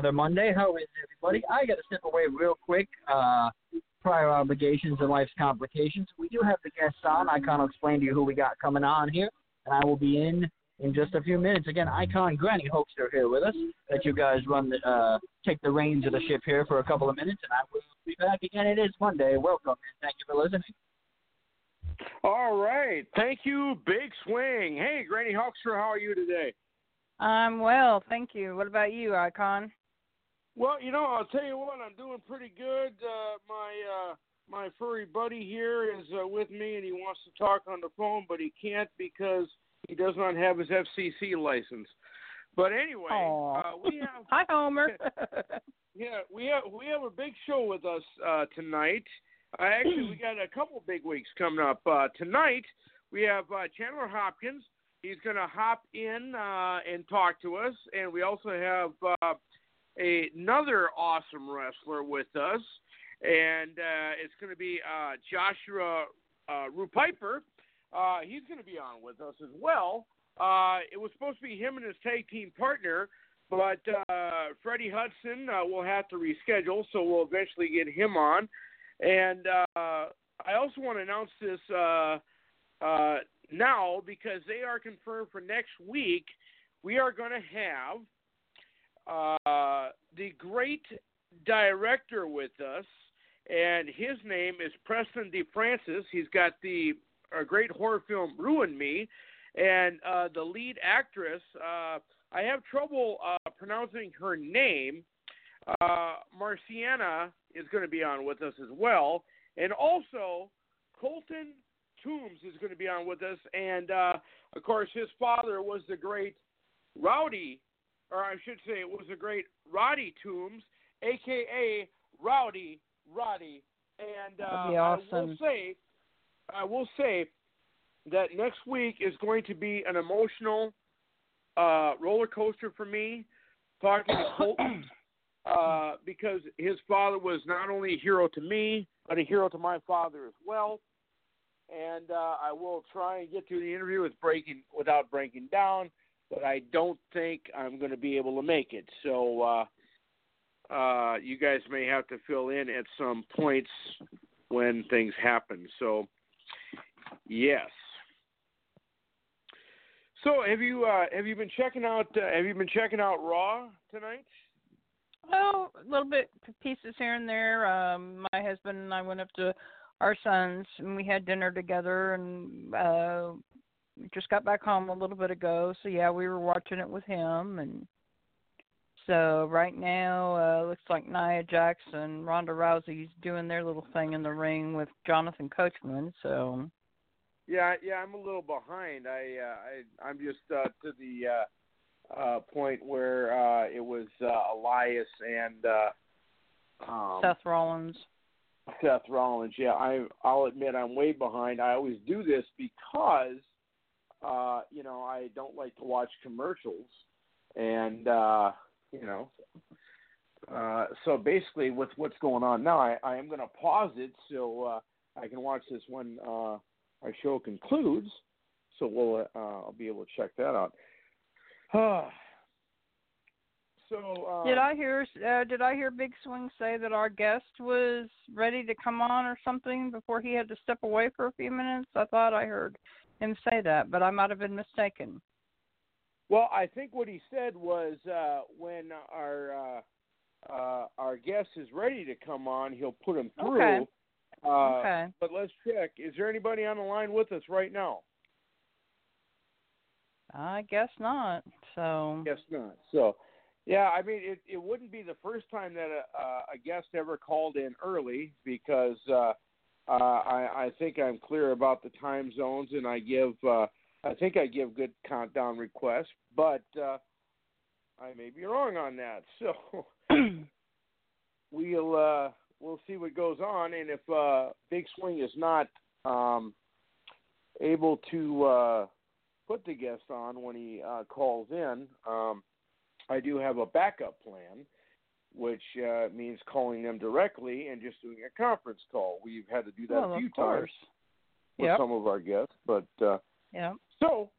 another Monday. How is everybody? I got to step away real quick. Uh, prior obligations and life's complications. We do have the guests on. Icon will explain to you who we got coming on here, and I will be in in just a few minutes. Again, Icon Granny Hulkster here with us. Let you guys run the uh, take the reins of the ship here for a couple of minutes, and I will be back again. It is Monday. Welcome and thank you for listening. All right, thank you, Big Swing. Hey, Granny Hulkster, how are you today? I'm well, thank you. What about you, Icon? Well, you know, I'll tell you what, I'm doing pretty good. Uh, my uh, my furry buddy here is uh, with me, and he wants to talk on the phone, but he can't because he does not have his FCC license. But anyway, uh, we have hi Homer. yeah, we have we have a big show with us uh, tonight. Uh, actually, we got a couple big weeks coming up. Uh, tonight, we have uh, Chandler Hopkins. He's going to hop in uh, and talk to us, and we also have uh, a, another awesome wrestler with us, and uh, it's going to be uh, Joshua uh, Rupiper. Uh, he's going to be on with us as well. Uh, it was supposed to be him and his tag team partner, but uh, Freddie Hudson will have to reschedule, so we'll eventually get him on. And I also want to announce this now because they are confirmed for next week. We are going to have uh, the great director with us, and his name is Preston DeFrancis. He's got the great horror film Ruin Me, and uh, the lead actress. Uh, I have trouble uh, pronouncing her name. Uh, Marciana is going to be on with us as well, and also Colton Toombs is going to be on with us, and of course his father was the great Rowdy or I should say, it was the great Roddy Toombs, aka Rowdy Roddy. And uh, awesome. I will say, I will say that next week is going to be an emotional uh, roller coaster for me. Talking to Colton, uh, because his father was not only a hero to me, but a hero to my father as well. And uh, I will try and get through the interview with breaking without breaking down but I don't think I'm going to be able to make it. So uh, uh, you guys may have to fill in at some points when things happen. So yes. So have you uh, have you been checking out uh, have you been checking out Raw tonight? Well, a little bit pieces here and there. Um, my husband and I went up to our son's and we had dinner together and uh just got back home a little bit ago, so yeah, we were watching it with him, and so right now uh looks like Nia Jackson, Ronda Rousey's doing their little thing in the ring with Jonathan Coachman. So yeah, yeah, I'm a little behind. I uh, I I'm just uh, to the uh, uh, point where uh, it was uh, Elias and uh, um, Seth Rollins. Seth Rollins. Yeah, I I'll admit I'm way behind. I always do this because uh, you know, I don't like to watch commercials, and uh, you know, uh, so basically, with what's going on now, I, I am going to pause it so uh, I can watch this when uh, our show concludes. So we'll uh, I'll be able to check that out. so uh, did I hear uh, did I hear Big Swing say that our guest was ready to come on or something before he had to step away for a few minutes? I thought I heard him say that, but I might have been mistaken. Well, I think what he said was uh, when our uh, uh, our guest is ready to come on, he'll put him through. Okay. Uh, okay. But let's check. Is there anybody on the line with us right now? I guess not. So. Guess not. So, yeah, I mean, it it wouldn't be the first time that a, a guest ever called in early because uh, I, I think I'm clear about the time zones, and I give uh, I think I give good countdown requests, but uh, I may be wrong on that. So we'll uh, we'll see what goes on, and if uh, Big Swing is not um, able to uh, put the guest on when he uh, calls in, um, I do have a backup plan. Which uh, means calling them directly and just doing a conference call. We've had to do that well, a few times with Yep. some of our guests, but uh, Yeah. so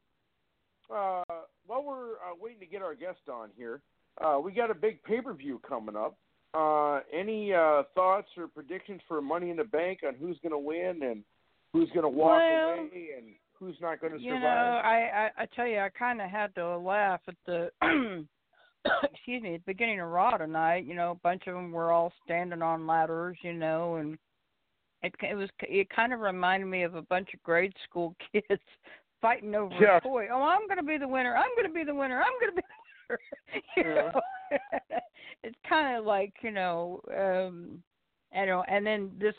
uh, while we're uh, waiting to get our guest on here, uh, we got a big pay per view coming up. Uh, any uh, thoughts or predictions for Money in the Bank on who's going to win and who's going to walk Well, away and who's not going to survive? You know, I, I I tell you, I kind of had to laugh at the excuse me at the beginning of Raw tonight. You know, a bunch of them were all standing on ladders, you know, and it it was it kind of reminded me of a bunch of grade school kids fighting over Yeah. a toy. Oh, I'm going to be the winner. I'm going to be the winner. I'm going to be the winner. you Yeah. know, it's kind of like you know, um, I know, and then this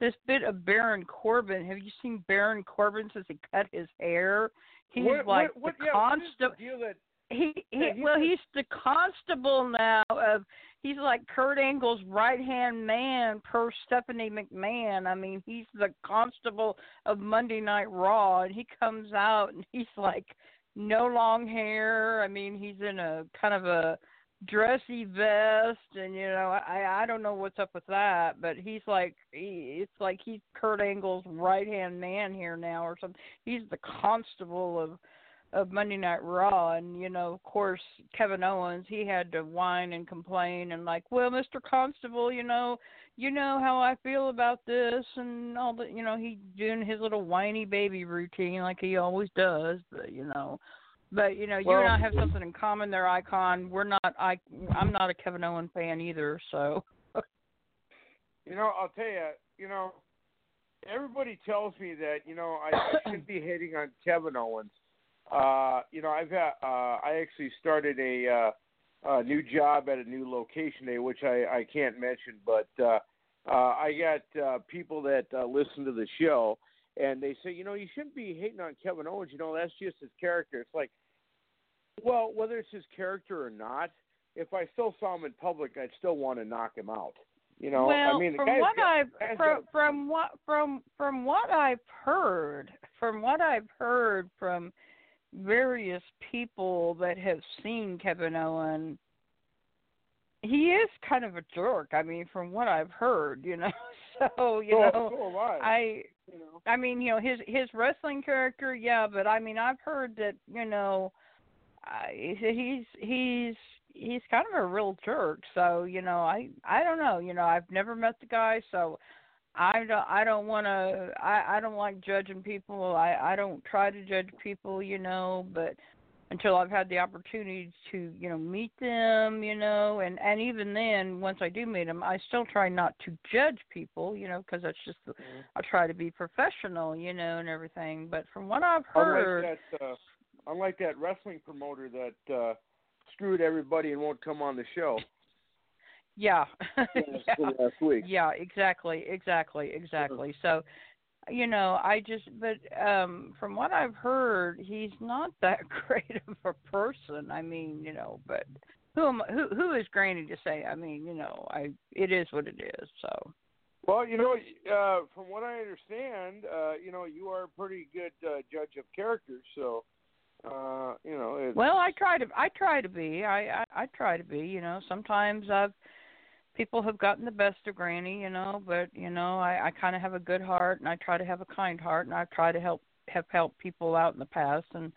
this bit of Baron Corbin. Have you seen Baron Corbin since he cut his hair? He's what, like what, what, the yeah, is the constable. deal that He, he well, he's the constable now of. He's like Kurt Angle's right hand man per Stephanie McMahon. I mean, he's the constable of Monday Night Raw, and he comes out and he's like no long hair. I mean, he's in a kind of a dressy vest and you know i i don't know what's up with that but he's like he, it's like he's kurt angle's right hand man here now or something he's the constable of of monday night raw and you know of course kevin owens he had to whine and complain and like well mr constable you know you know how i feel about this and all the you know he doing his little whiny baby routine like he always does but you know but you know, you and I have something in common there, Icon. We're not. I. I'm not a Kevin Owens fan either. So. You know, I'll tell you. You know, everybody tells me that you know I, I shouldn't be hating on Kevin Owens. Uh, you know, I've got, uh, I actually started a, uh, a new job at a new location today, which I, I can't mention, but uh, uh, I got uh, people that uh, listen to the show, and they say, you know, you shouldn't be hating on Kevin Owens. You know, that's just his character. It's like, well, whether it's his character or not, if I still saw him in public, I'd still want to knock him out. You know, well, I mean, from what got- I've from, got- from what from from what I've heard, from what I've heard from various people that have seen Kevin Owen, he is kind of a jerk. I mean, from what I've heard, you know. So you so, know, so I. I you know. I mean, you know, his his wrestling character, yeah, but I mean, I've heard that, you know, I, he's he's he's kind of a real jerk. So, you know, I I don't know, you know, I've never met the guy, so I don't I don't want to I I don't like judging people. I I don't try to judge people, you know, but until I've had the opportunity to, you know, meet them, you know, and and even then, once I do meet them, I still try not to judge people, you know, because that's just the I try to be professional, you know, and everything. But from what I've heard, Unlike that, uh, unlike that wrestling promoter that uh, screwed everybody and won't come on the show yeah, yeah, yeah, exactly, exactly, exactly. So, you know, I just, but um from what I've heard, he's not that great of a person. I mean, you know, but who am who who is Granny to say? I mean, you know, I it is what it is. So. Well, you know, uh, from what I understand, uh, you know, you are a pretty good uh, judge of characters. So, uh, you know, it's, Well, I try to I try to be. I, I I try to be, you know. Sometimes I've people have gotten the best of Granny, you know, but you know, I I kind of have a good heart and I try to have a kind heart and I try to help have helped people out in the past and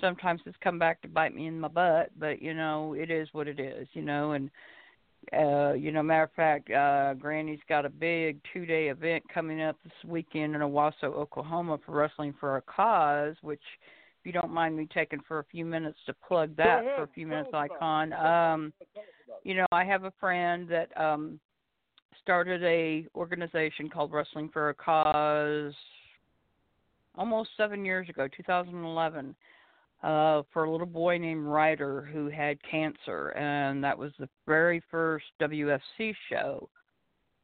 sometimes it's come back to bite me in my butt, but you know, it is what it is, you know, and uh you know matter of fact uh granny's got a big two day event coming up this weekend in owasso oklahoma for wrestling for a cause which if you don't mind me taking for a few minutes to plug that for a few minutes. Icon. Um, you know, I have a friend that um started a organization called Wrestling for a Cause almost seven years ago, 2011, uh, for a little boy named Ryder who had cancer, and that was the very first WFC show.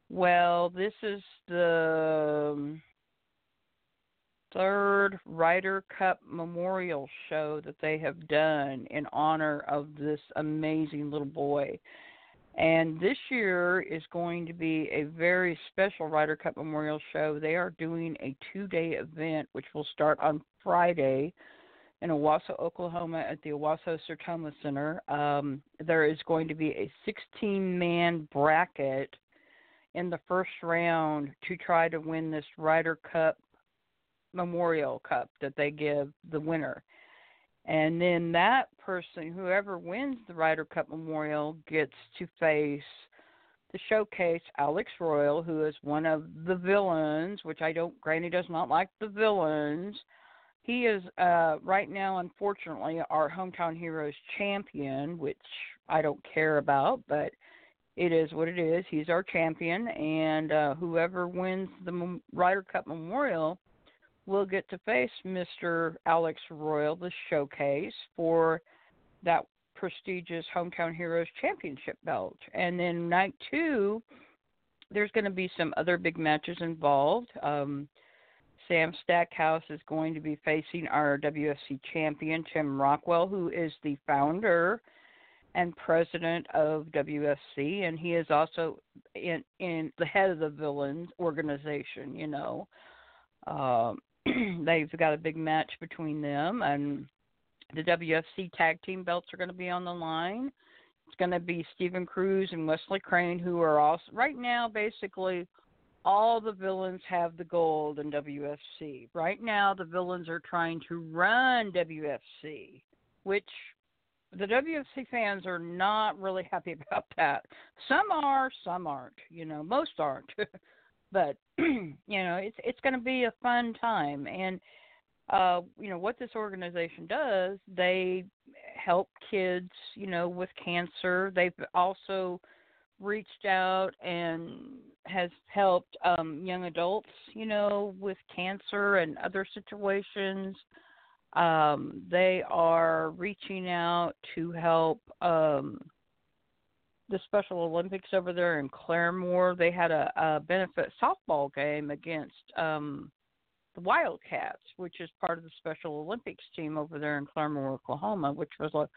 Well, this is the um, third Ryder Cup Memorial show that they have done in honor of this amazing little boy. And this year is going to be a very special Ryder Cup Memorial show. They are doing a two day event, which will start on Friday, in Owasso, Oklahoma, at the Owasso Sertoma Center. Um, there is going to be a 16-man bracket in the first round to try to win this Ryder Cup Memorial Cup that they give the winner. And then that person, whoever wins the Ryder Cup Memorial, gets to face the showcase Alex Royal, who is one of the villains, which I don't. Granny does not like the villains. He is uh, right now, unfortunately, our hometown heroes champion, which I don't care about, but it is what it is. He's our champion, and uh, whoever wins the Ryder Cup Memorial will get to face Mr. Alex Royal, the showcase for that prestigious Hometown Heroes Championship belt. And then night two, there's going to be some other big matches involved. Um, Sam Stackhouse is going to be facing our WFC champion, Tim Rockwell, who is the founder and president of WFC, and he is also in in the head of the Villains organization. You know, um, they've got a big match between them, and the WFC tag team belts are going to be on the line. It's going to be Stephen Cruz and Wesley Crane, who are also right now basically all the villains have the gold in WFC. Right now, the villains are trying to run WFC, which the WFC fans are not really happy about that. Some are, some aren't. You know, most aren't. but you know, it's it's going to be a fun time, and uh, you know what this organization does. They help kids, you know, with cancer. They've also reached out and has helped um, young adults, you know, with cancer and other situations. Um, they are reaching out to help um, the Special Olympics over there in Claremore. They had a, a benefit softball game against um, the Wildcats, which is part of the Special Olympics team over there in Claremore, Oklahoma, which was a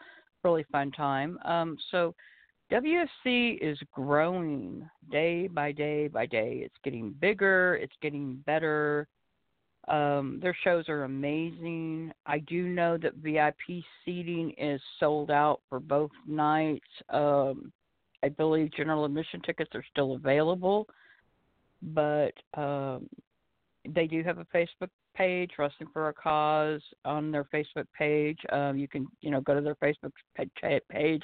really fun time. Um, so WFC is growing day by day by day. It's getting bigger, it's getting better. Um, their shows are amazing. I do know that VIP seating is sold out for both nights. Um, I believe general admission tickets are still available, but um, they do have a Facebook page, Wrestling for a Cause, on their Facebook page. Um, you can, you know, go to their Facebook page,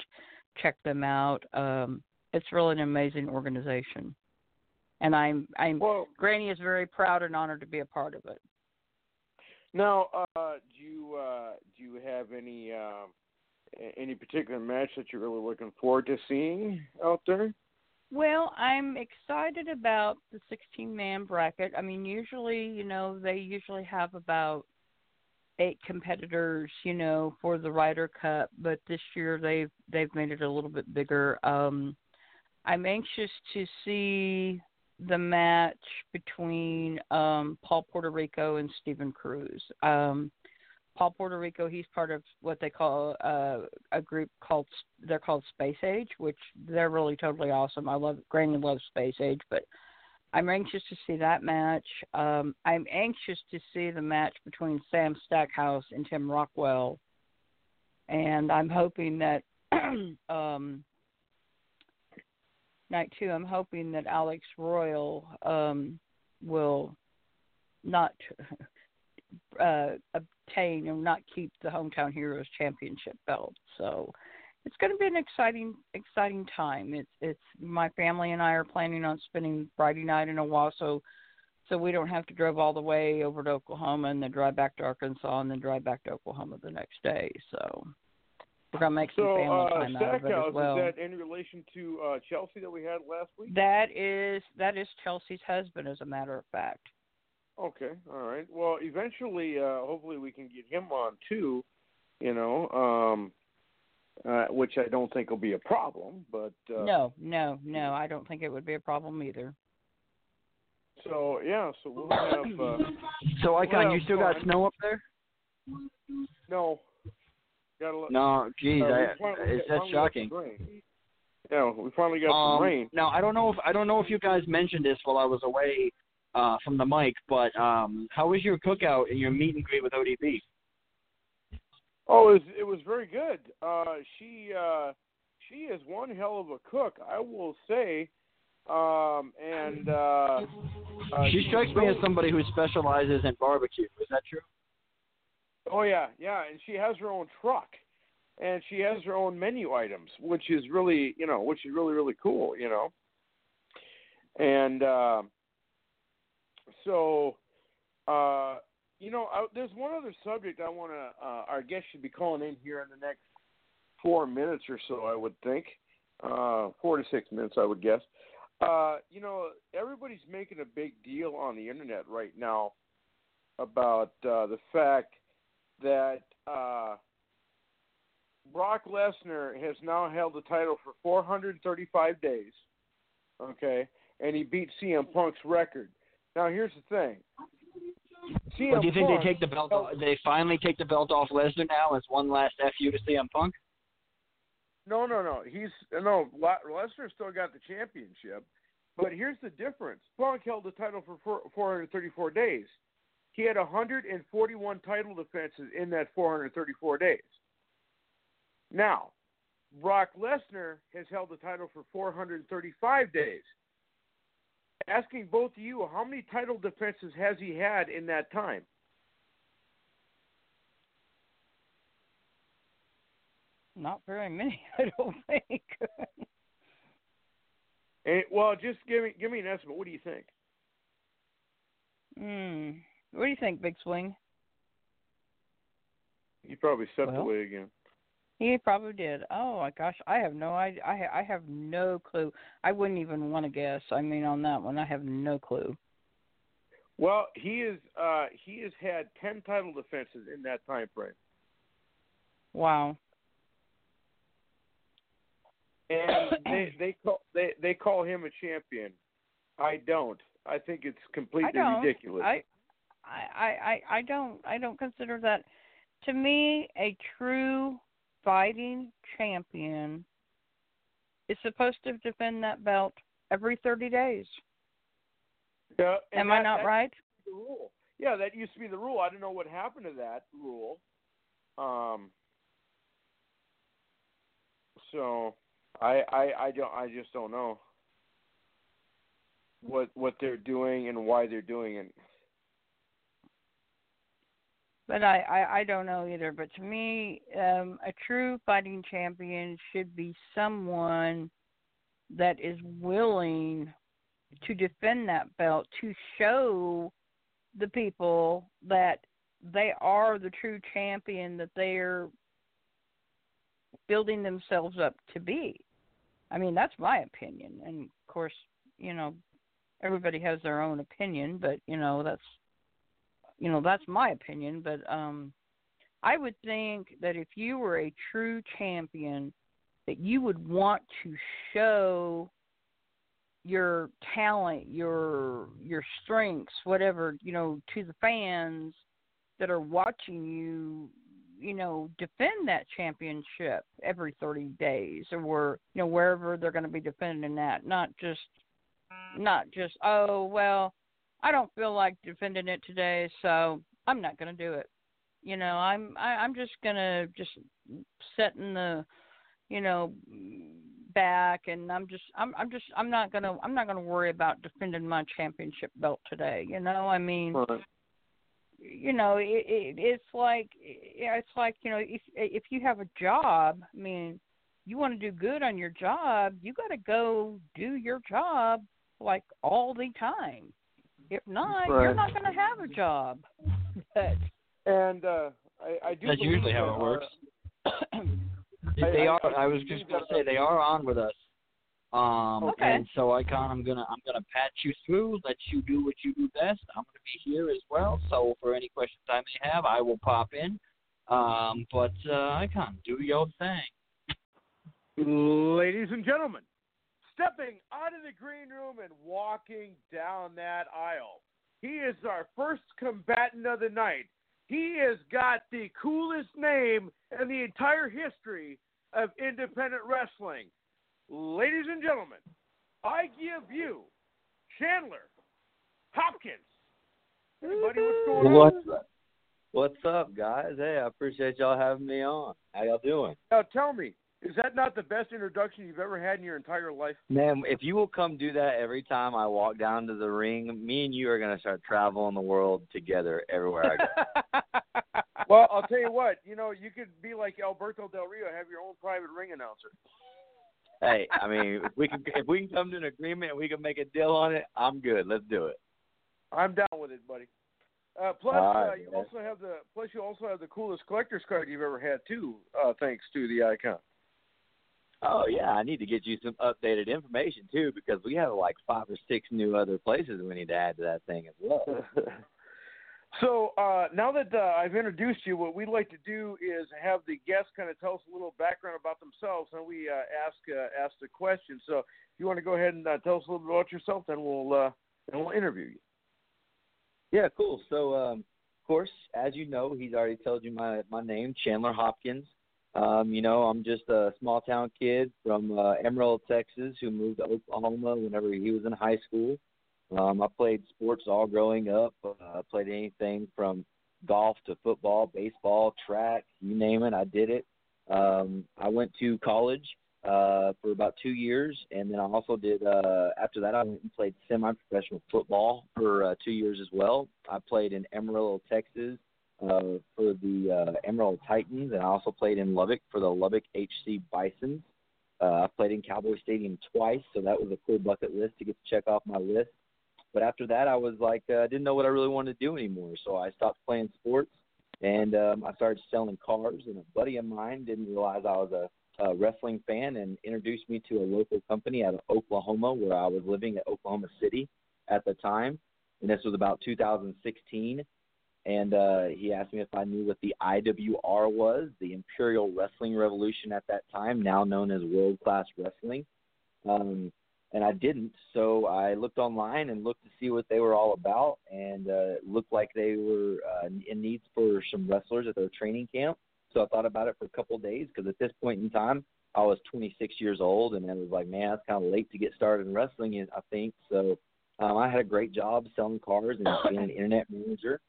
check them out. Um, it's really an amazing organization, and I'm, I'm. Well, Granny is very proud and honored to be a part of it. Now, uh, do you uh, do you have any uh, any particular match that you're really looking forward to seeing out there? Well, I'm excited about the 16 man bracket. I mean, usually, you know, they usually have about eight competitors, you know, for the Ryder Cup, but this year they've they've made it a little bit bigger. Um I'm anxious to see the match between um Paul Puerto Rico and Stephen Cruz. Um Paul Puerto Rico, he's part of what they call uh, a group called they're called Space Age, which they're really totally awesome. I love Granny loves Space Age, but I'm anxious to see that match. Um, I'm anxious to see the match between Sam Stackhouse and Tim Rockwell, and I'm hoping that um, night two. I'm hoping that Alex Royal um, will not uh, obtain and not keep the hometown heroes championship belt. So it's going to be an exciting exciting time. It's it's my family and I are planning on spending Friday night in Owasso, so we don't have to drive all the way over to Oklahoma and then drive back to Arkansas and then drive back to Oklahoma the next day. So we're gonna make some so, family uh, time out of it as well. Is that in relation to uh, Chelsea that we had last week? That is that is Chelsea's husband, as a matter of fact. Okay, all right. Well, eventually, uh, hopefully, we can get him on too. You know, um, uh, which I don't think will be a problem. But uh, no, no, no, I don't think it would be a problem either. So yeah, so we'll have. Uh, so Icon, we'll you still fun. got snow up there? No. Gotta No, geez, uh, I, is that shocking? some. Yeah, we finally got Um, some rain. Now I don't know if I don't know if you guys mentioned this while I was away uh, from the mic, but um, how was your cookout and your meet and greet with ODB? Oh, it was, it was very good. Uh, she uh, she is one hell of a cook, I will say. Um, and uh, uh, she strikes me as somebody who specializes in barbecue. Is that true? Oh yeah, yeah, and she has her own truck, and she has her own menu items, which is really, you know, which is really really cool, you know. And uh, so, uh, you know, I, there's one other subject I want to. Uh, our guest should be calling in here in the next four minutes or so, I would think, uh, four to six minutes, I would guess. Uh, you know, everybody's making a big deal on the internet right now about uh, the fact that uh, Brock Lesnar has now held the title for 435 days. Okay, and he beat CM Punk's record. Now here's the thing. CM well, do you think Punk they take the belt? Off, they finally take the belt off Lesnar now as one last fu to CM Punk? No, no, no. He's no Lesnar still got the championship, but here's the difference. Punk held the title for 434 days. He had 141 title defenses in that 434 days. Now, Brock Lesnar has held the title for 435 days. Asking both of you, how many title defenses has he had in that time? Not very many, I don't think. and, well, just give me give me an estimate. What do you think? Hmm. What do you think, Big Swing? He probably stepped well, away again. He probably did. Oh my gosh, I have no idea. I ha- I have no clue. I wouldn't even want to guess. I mean, on that one, I have no clue. Well, he is. Uh, he has had ten title defenses in that time frame. Wow. And they they call they they call him a champion. I don't. I think it's completely I don't. ridiculous. I, I I I don't I don't consider that. To me, a true fighting champion is supposed to defend that belt every 30 days. Yeah, Am that, I not right? The rule. Yeah, that used to be the rule. I don't know what happened to that rule. Um. So, I I I don't I just don't know what what they're doing and why they're doing it. But I, I, I don't know either. But to me, um, a true fighting champion should be someone that is willing to defend that belt to show the people that they are the true champion that they're building themselves up to be. I mean, that's my opinion. And of course, you know, everybody has their own opinion, but you know, that's you know that's my opinion but um i would think that if you were a true champion that you would want to show your talent your your strengths whatever you know to the fans that are watching you you know defend that championship every 30 days or you know wherever they're going to be defending that. Not just not just oh well I don't feel like defending it today, so I'm not going to do it. You know, I'm I, I'm just going to just sit in the, you know, back and I'm just I'm I'm just I'm not going to I'm not going to worry about defending my championship belt today, you know? I mean, right. you know, it, it it's like it's like, you know, if if you have a job, I mean, you want to do good on your job, you got to go do your job like all the time if not, right. you're not going to have a job. and uh, I, I do. That's usually how it works. they are. I was just going to say they are on with us. Um, okay. And so, Icon, I'm gonna I'm gonna patch you through, let you do what you do best. I'm gonna be here as well. So for any questions I may have, I will pop in. Um, but uh, Icon, do your thing. Ladies and gentlemen, stepping out of the green room and walking down that aisle. He is our first combatant of the night. He has got the coolest name in the entire history of independent wrestling. Ladies and gentlemen, I give you Chandler Hopkins. Hey, buddy, what's going what's on? What's up, guys? Hey, I appreciate y'all having me on. How y'all doing? Now, tell me, is that not the best introduction you've ever had in your entire life? Man, if you will come do that every time I walk down to the ring, me and you are going to start traveling the world together everywhere I go. well, I'll tell you what, you know, you could be like Alberto Del Rio, have your own private ring announcer. Hey, I mean, if we can if we can come to an agreement and we can make a deal on it, I'm good. Let's do it. I'm down with it, buddy. Uh, plus, right, uh, you also have the plus you also have the coolest collector's card you've ever had too, uh, thanks to the icon. Oh yeah, I need to get you some updated information too because we have like five or six new other places we need to add to that thing as well. so uh, now that uh, I've introduced you, what we'd like to do is have the guests kind of tell us a little background about themselves, and we uh, ask uh, ask the question. So if you want to go ahead and uh, tell us a little bit about yourself, then we'll uh, then we'll interview you. Yeah, cool. So um, of course, as you know, he's already told you my my name, Chandler Hopkins. Um, you know, I'm just a small town kid from uh, Emerald, Texas, who moved to Oklahoma whenever he was in high school. Um, I played sports all growing up. Uh, I played anything from golf to football, baseball, track, you name it, I did it. Um, I went to college uh, for about two years, and then I also did. Uh, after that, I went and played semi-professional football for uh, two years as well. I played in Amarillo, Texas, uh, for the uh, Amarillo Titans, and I also played in Lubbock for the Lubbock HC Bisons. Uh, I played in Cowboy Stadium twice, so that was a cool bucket list to get to check off my list. But after that, I was like, uh, I didn't know what I really wanted to do anymore, so I stopped playing sports and um, I started selling cars. And a buddy of mine didn't realize I was a, a wrestling fan and introduced me to a local company out of Oklahoma, where I was living at Oklahoma City at the time, and this was about 2016 and uh, he asked me if I knew what the IWR was, the Imperial Wrestling Revolution at that time, now known as World Class Wrestling. Um, and I didn't, so I looked online and looked to see what they were all about, and uh, it looked like they were uh, in need for some wrestlers at their training camp. So I thought about it for a couple of days because at this point in time, I was 26 years old, and I was like, man, it's kind of late to get started in wrestling, I think. So um, I had a great job selling cars and being an internet manager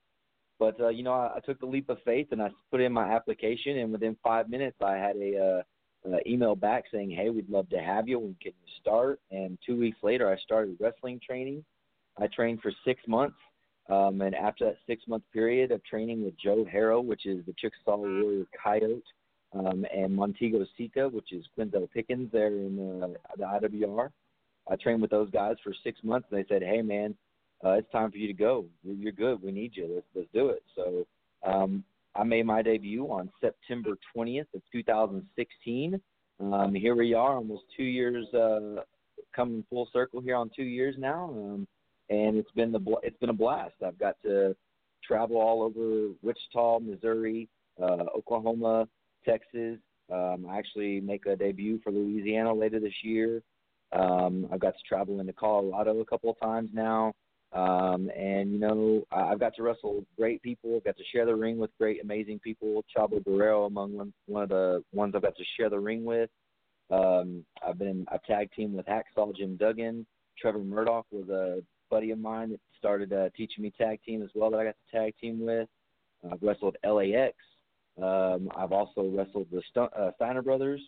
but uh, you know, I, I took the leap of faith and I put in my application, and within five minutes, I had a uh, uh, email back saying, "Hey, we'd love to have you. When can start?" And two weeks later, I started wrestling training. I trained for six months, um, and after that six month period of training with Joe Harrow, which is the Chickasaw Warrior Coyote, um, and Montego Sika, which is Quinzel Pickens there in uh, the IWR, I trained with those guys for six months. And they said, "Hey, man, uh, it's time for you to go. You're good. We need you. Let's let's do it. So um, I made my debut on September 20th of 2016. Um, here we are, almost two years, uh, coming full circle here on two years now, um, and it's been the it's been a blast. I've got to travel all over Wichita, Missouri, uh, Oklahoma, Texas. Um, I actually make a debut for Louisiana later this year. Um, I've got to travel into Colorado a couple of times now. Um, and you know, I've got to wrestle with great people. I've got to share the ring with great, amazing people. Chavo Guerrero among one, one of the ones I've got to share the ring with. Um, I've been a tag team with Hacksaw Jim Duggan. Trevor Murdoch was a buddy of mine that started uh, teaching me tag team as well that I got to tag team with. I've wrestled LAX. Um, I've also wrestled the St- uh, Steiner Brothers.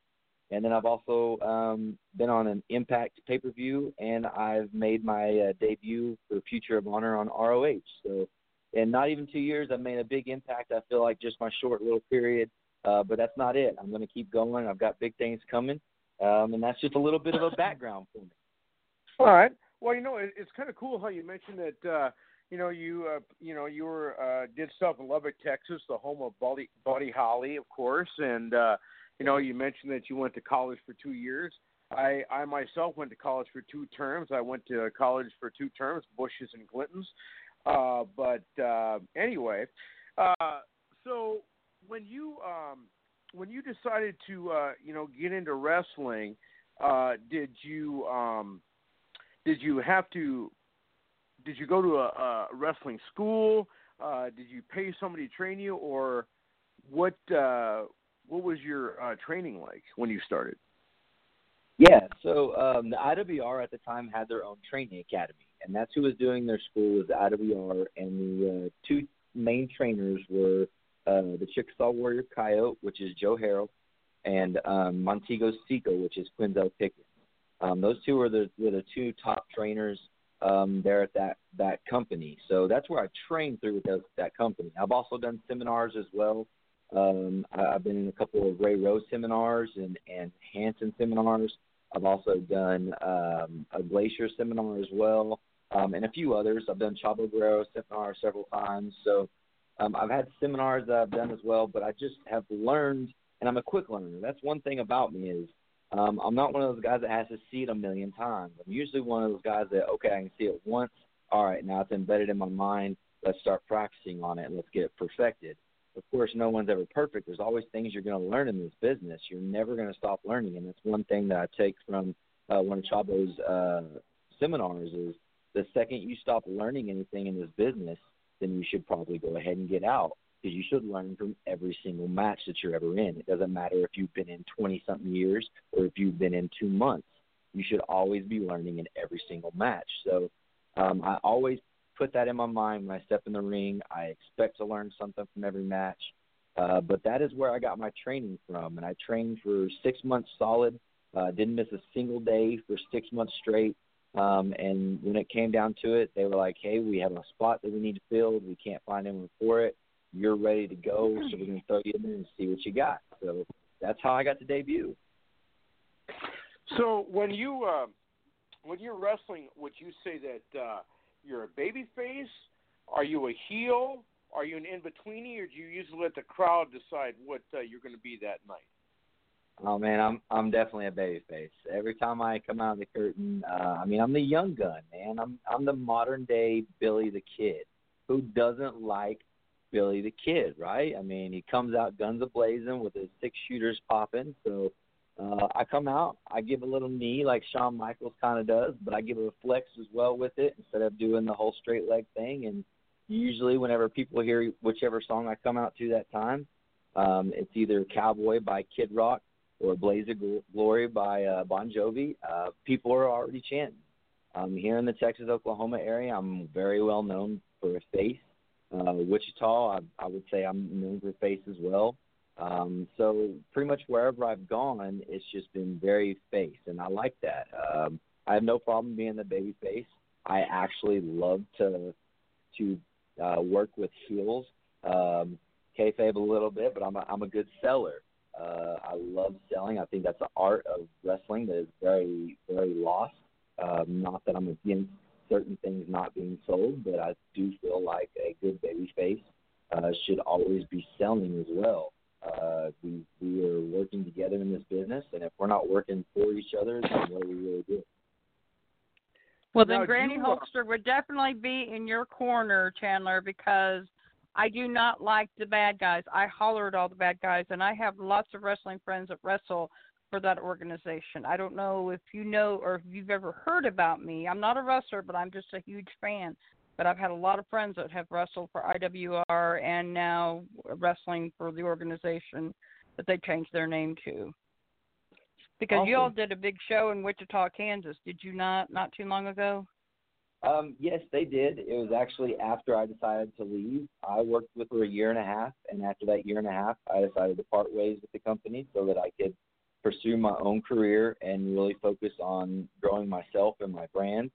And then I've also um, been on an Impact pay per view, and I've made my uh, debut for Future of Honor on ROH. So, in not even two years, I've made a big impact. I feel like just my short little period, uh, but that's not it. I'm going to keep going. I've got big things coming, um, and that's just a little bit of a background for me. All right. Well, you know, it, it's kind of cool how you mentioned that. Uh, you know, you uh, you know, you were uh, did stuff in Lubbock, Texas, the home of Buddy Buddy Holly, of course, and uh, you know, you mentioned that you went to college for two years. I, I myself went to college for two terms. I went to college for two terms, Bushes and Clintons. Uh, but uh, anyway, uh, so when you um, when you decided to uh, you know get into wrestling, uh, did you um, did you have to did you go to a, a wrestling school? Uh, did you pay somebody to train you, or what? Uh, what was your uh, training like when you started? Yeah, so um, the IWR at the time had their own training academy, and that's who was doing their school was the IWR, and the uh, two main trainers were uh, the Chickasaw Warrior Coyote, which is Joe Harrell, and um, Montego Seco, which is Quinzel Pickens. Um, those two were the were the two top trainers um, there at that that company. So that's where I trained through with those, that company. I've also done seminars as well. Um, I've been in a couple of Ray Rose seminars and and Hanson seminars. I've also done um, a Glacier seminar as well, um, and a few others. I've done Chavo Guerrero seminar several times. So um, I've had seminars that I've done as well, but I just have learned, and I'm a quick learner. That's one thing about me is um, I'm not one of those guys that has to see it a million times. I'm usually one of those guys that okay, I can see it once. All right, now it's embedded in my mind. Let's start practicing on it. and Let's get it perfected. Of course, no one's ever perfect. There's always things you're going to learn in this business. You're never going to stop learning, and that's one thing that I take from uh, one of Chavo's uh, seminars is the second you stop learning anything in this business, then you should probably go ahead and get out because you should learn from every single match that you're ever in. It doesn't matter if you've been in 20 something years or if you've been in two months. You should always be learning in every single match. So um, I always put that in my mind when I step in the ring. I expect to learn something from every match. Uh, but that is where I got my training from, and I trained for six months solid. Uh, didn't miss a single day for six months straight. Um, and when it came down to it, they were like, "Hey, we have a spot that we need to fill. We can't find anyone for it you're ready to go, so we're going to throw you in there and see what you got. So that's how I got to debut. So when you uh, when you're wrestling, would you say that uh, you're a baby face? Are you a heel? Are you an in betweeny, or do you usually let the crowd decide what uh, you're going to be that night? Oh man, I'm I'm definitely a baby face. Every time I come out of the curtain, uh, I mean I'm the young gun, man. I'm I'm the modern day Billy the Kid. Who doesn't like Billy the Kid, right? I mean, he comes out guns a blazing with his six shooters popping. So uh, I come out, I give a little knee like Shawn Michaels kind of does, but I give a flex as well with it instead of doing the whole straight leg thing. And usually, whenever people hear whichever song I come out to that time, um, it's either Cowboy by Kid Rock or Blaze of Glory by uh, Bon Jovi. Uh, people are already chanting. Um, here in the Texas Oklahoma area, I'm very well known for a face uh, Wichita, I, I would say I'm known for face as well. Um, so pretty much wherever I've gone, it's just been very face, and I like that. Um, I have no problem being the baby face. I actually love to to uh, work with heels, um, kayfabe a little bit, but I'm a, I'm a good seller. Uh, I love selling. I think that's an art of wrestling that is very very lost. Um, not that I'm against certain things not being sold, but I do feel like a good baby face uh, should always be selling as well. Uh, we we are working together in this business, and if we're not working for each other, then what are we really doing? Well, then now, Granny you, Hulkster would definitely be in your corner, Chandler, because I do not like the bad guys. I holler at all the bad guys, and I have lots of wrestling friends that wrestle for that organization. I don't know if you know or if you've ever heard about me. I'm not a wrestler, but I'm just a huge fan. But I've had a lot of friends that have wrestled for IWR and now wrestling for the organization that they changed their name to. Because awesome. you all did a big show in Wichita, Kansas, did you not? Not too long ago. Um, yes, they did. It was actually after I decided to leave. I worked with her a year and a half, and after that year and a half, I decided to part ways with the company so that I could pursue my own career and really focus on growing myself and my brand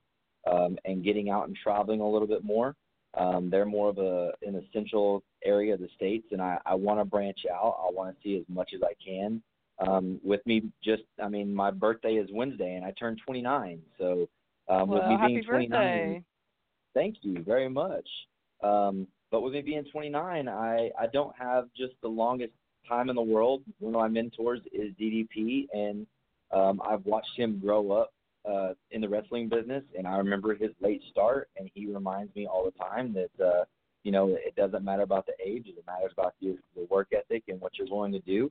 um, and getting out and traveling a little bit more. Um, they're more of a an essential area of the states, and I, I want to branch out. I want to see as much as I can. Um, with me, just I mean, my birthday is Wednesday, and I turned 29. So um, well, with me being 29, birthday. thank you very much. Um, but with me being 29, I I don't have just the longest time in the world. One of my mentors is DDP, and um, I've watched him grow up uh, in the wrestling business, and I remember his late start, and he reminds me all the time that uh, you know it doesn't matter about the age; it matters about your, your work ethic and what you're willing to do.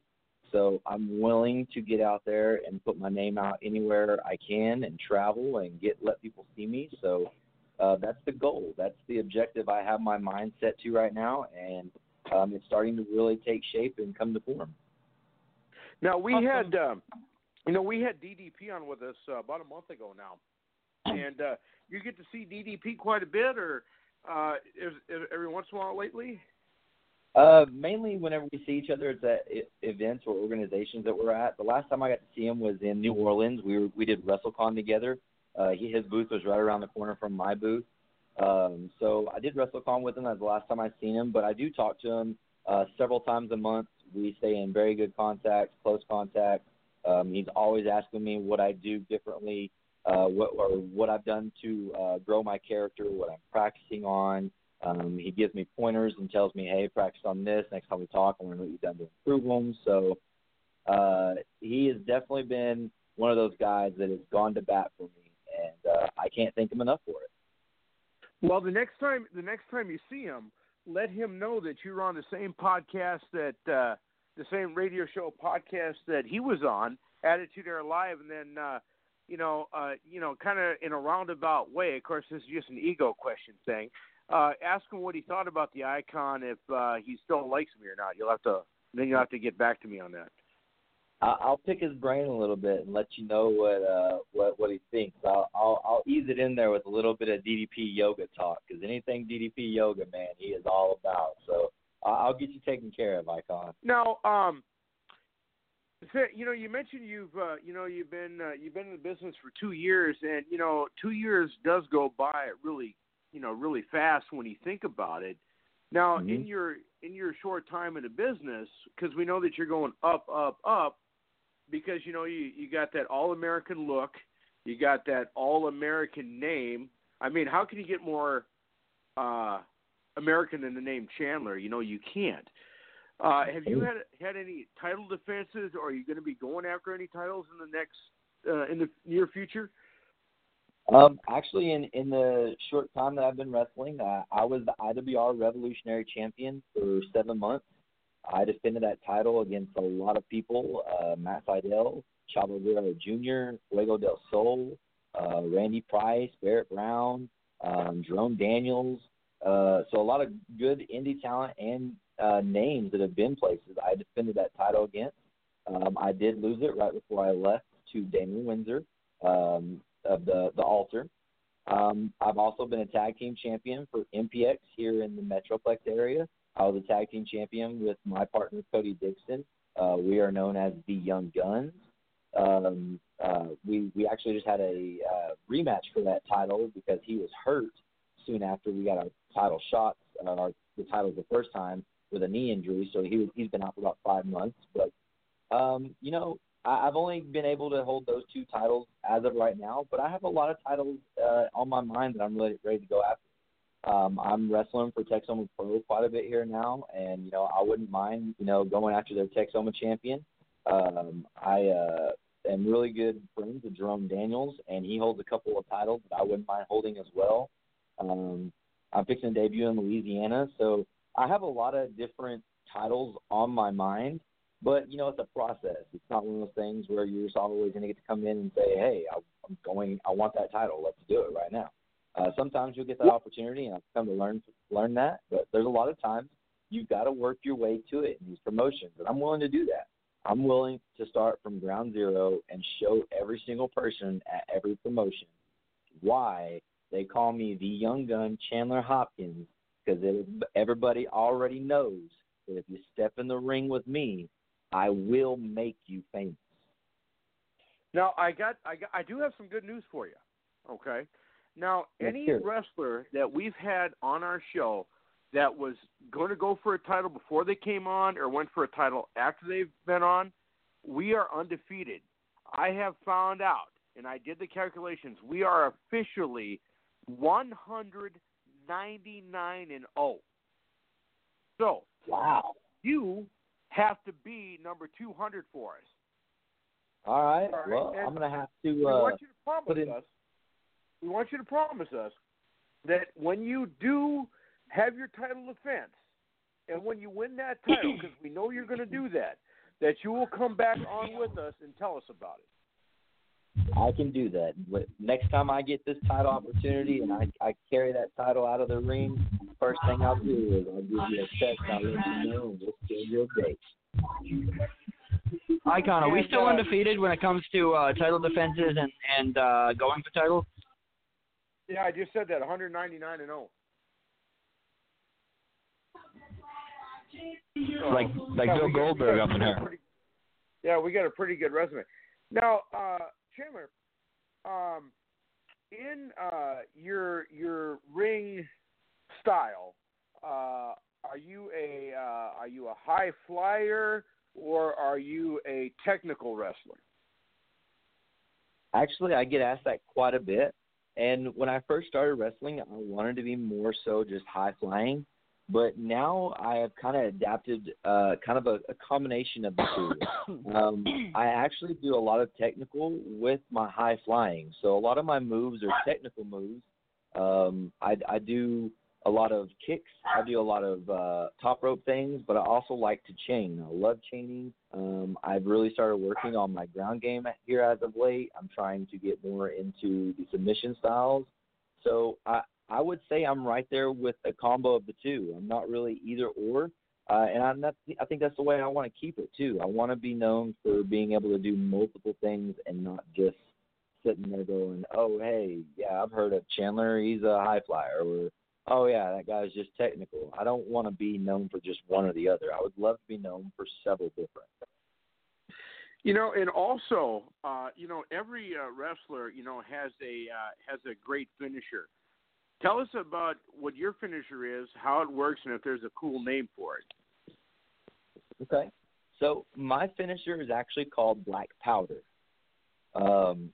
So I'm willing to get out there and put my name out anywhere I can and travel and get let people see me. So uh, that's the goal. That's the objective I have my mind set to right now, and um, it's starting to really take shape and come to form. Now we awesome. had, um, you know, we had DDP on with us uh, about a month ago now, and uh, you get to see DDP quite a bit, or uh, is, is every once in a while lately? Uh, mainly whenever we see each other, it's at events or organizations that we're at. The last time I got to see him was in New Orleans. We were we did WrestleCon together. Uh, he his booth was right around the corner from my booth. Um, so I did WrestleCon with him. That's the last time I seen him. But I do talk to him uh, several times a month. We stay in very good contact, close contact. Um, he's always asking me what I do differently, uh, what or what I've done to uh, grow my character, what I'm practicing on. Um, he gives me pointers and tells me, "Hey, practice on this. Next time we talk, I want to know what you've done to improve them." So uh, he has definitely been one of those guys that has gone to bat for me, and uh, I can't thank him enough for it. Well, the next time the next time you see him, let him know that you're on the same podcast that uh, the same radio show podcast that he was on, Attitude Era Live, and then uh, you know, uh, you know, kind of in a roundabout way. Of course, this is just an ego question thing. Uh, ask him what he thought about the icon, if uh, he still likes me or not. You'll have to then you'll have to get back to me on that. I'll pick his brain a little bit and let you know what uh what what he thinks. I'll I'll, I'll ease it in there with a little bit of DDP yoga talk because anything DDP yoga, man, he is all about. So I'll get you taken care of, Icon. Now, um, so, you know, you mentioned you've uh, you know you've been uh, you've been in the business for two years, and you know, two years does go by really you know really fast when you think about it. Now, Mhm. in your in your short time in the business, because we know that you're going up, up, up, because you know you you got that all American look, you got that all American name. I mean, how can you get more uh, American in the name Chandler? You know, you can't. Uh, have you had had any title defenses, or are you going to be going after any titles in the next uh, in the near future? Um, actually, in in the short time that I've been wrestling, uh, I was the IWR Revolutionary Champion for seven months. I defended that title against a lot of people: uh, Matt Seidel, Chavo Guerrero Jr., Fuego del Sol, uh, Randy Price, Barrett Brown, um, Jerome Daniels. Uh, so a lot of good indie talent and uh, names that have been places I defended that title against. Um, I did lose it right before I left to Damon Windsor. Um, of the the altar. Um, I've also been a tag team champion for MPX here in the Metroplex area. I was a tag team champion with my partner Cody Dixon. Uh, we are known as the Young Guns. Um, uh, we we actually just had a uh, rematch for that title because he was hurt soon after we got our title shots, uh, the titles the first time with a knee injury. So he was, he's been out for about five months. But um, you know, I- I've only been able to hold those two titles as of right now, but I have a lot of titles uh, on my mind that I'm really ready to go after. Um, I'm wrestling for Texoma Pro quite a bit here now, and you know I wouldn't mind you know going after their Texoma champion. Um, I uh, am really good friends with Jerome Daniels, and he holds a couple of titles that I wouldn't mind holding as well. Um, I'm fixing to debut in Louisiana, so I have a lot of different titles on my mind but you know, it's a process. It's not one of those things where you're just always going to get to come in and say, "Hey, I'm going. I want that title. Let's do it right now." Uh, sometimes you'll get that opportunity, and I've come to learn learn that. But there's a lot of times you've got to work your way to it in these promotions, and I'm willing to do that. I'm willing to start from ground zero and show every single person at every promotion why they call me the young gun Chandler Hopkins because everybody already knows that if you step in the ring with me, I will make you famous. Now, I got, I got, I do have some good news for you. Okay. Now, any wrestler that we've had on our show that was going to go for a title before they came on or went for a title after they've been on, we are undefeated. I have found out, and I did the calculations. We are officially 199 and 0. So Wow. you have to be number 200 for us. All right. All right, Well, and I'm gonna have We to. Uh, want you to promise put in- us. We want you to promise us that when you do have your title defense, and when you win that title, because we know you're going to do that, that you will come back on with us and tell us about it. I can do that. Next time I get this title opportunity and I, I carry that title out of the ring, first thing I'll do is I'll give you a check. I'll let you know and we'll schedule a date. Icon, are we still undefeated when it comes to uh, title defenses and and uh, going for title? Yeah, I just said that 199 and 0. Like like Bill Goldberg got, up in here. Yeah, we got a pretty good resume. Now, uh, Chandler, um, in uh, your your ring style, uh, are you a uh, are you a high flyer or are you a technical wrestler? Actually, I get asked that quite a bit. And when I first started wrestling, I wanted to be more so just high flying. But now I have kind of adapted, uh, kind of a, a combination of the two. Um, I actually do a lot of technical with my high flying. So a lot of my moves are technical moves. Um, I, I do a lot of kicks. I do a lot of uh, top rope things, but I also like to chain. I love chaining. Um, I've really started working on my ground game here as of late. I'm trying to get more into the submission styles. So I, I would say I'm right there with a combo of the two. I'm not really either or. Uh, and I'm not, I think that's the way I want to keep it too. I want to be known for being able to do multiple things and not just sitting there going, "Oh, hey, yeah, I've heard of Chandler. He's a high flyer," or "Oh, yeah, that guy's just technical." I don't want to be known for just one or the other. I would love to be known for several different. You know, and also, uh, you know, every uh, wrestler, you know, has a uh, has a great finisher. Tell us about what your finisher is, how it works, and if there's a cool name for it. Okay. So my finisher is actually called Black Powder. Um,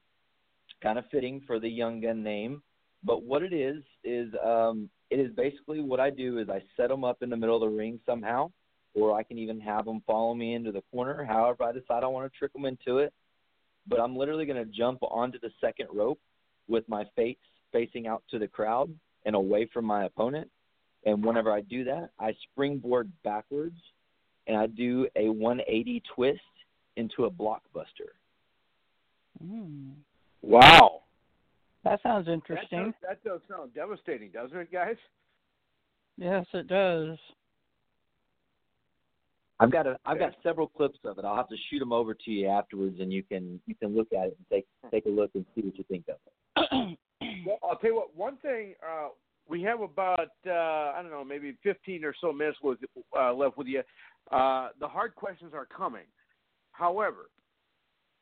kind of fitting for the Young Gun name, but what it is is um, it is basically what I do is I set them up in the middle of the ring somehow, or I can even have them follow me into the corner. However, I decide I want to trick them into it. But I'm literally going to jump onto the second rope with my face facing out to the crowd and away from my opponent. And whenever I do that, I springboard backwards and I do a 180 twist into a blockbuster. Mm. Wow, That sounds that interesting. does, that does sound devastating, doesn't it, guys? Yes, it does. I've got a I've got several clips of it. I'll have to shoot them over to you afterwards, and you can you can look at it and take take a look and see what you think of it. Well, I'll tell you what. One thing uh, we have about uh, I don't know, maybe 15 or so minutes with, uh, left with you. Uh, the hard questions are coming. However,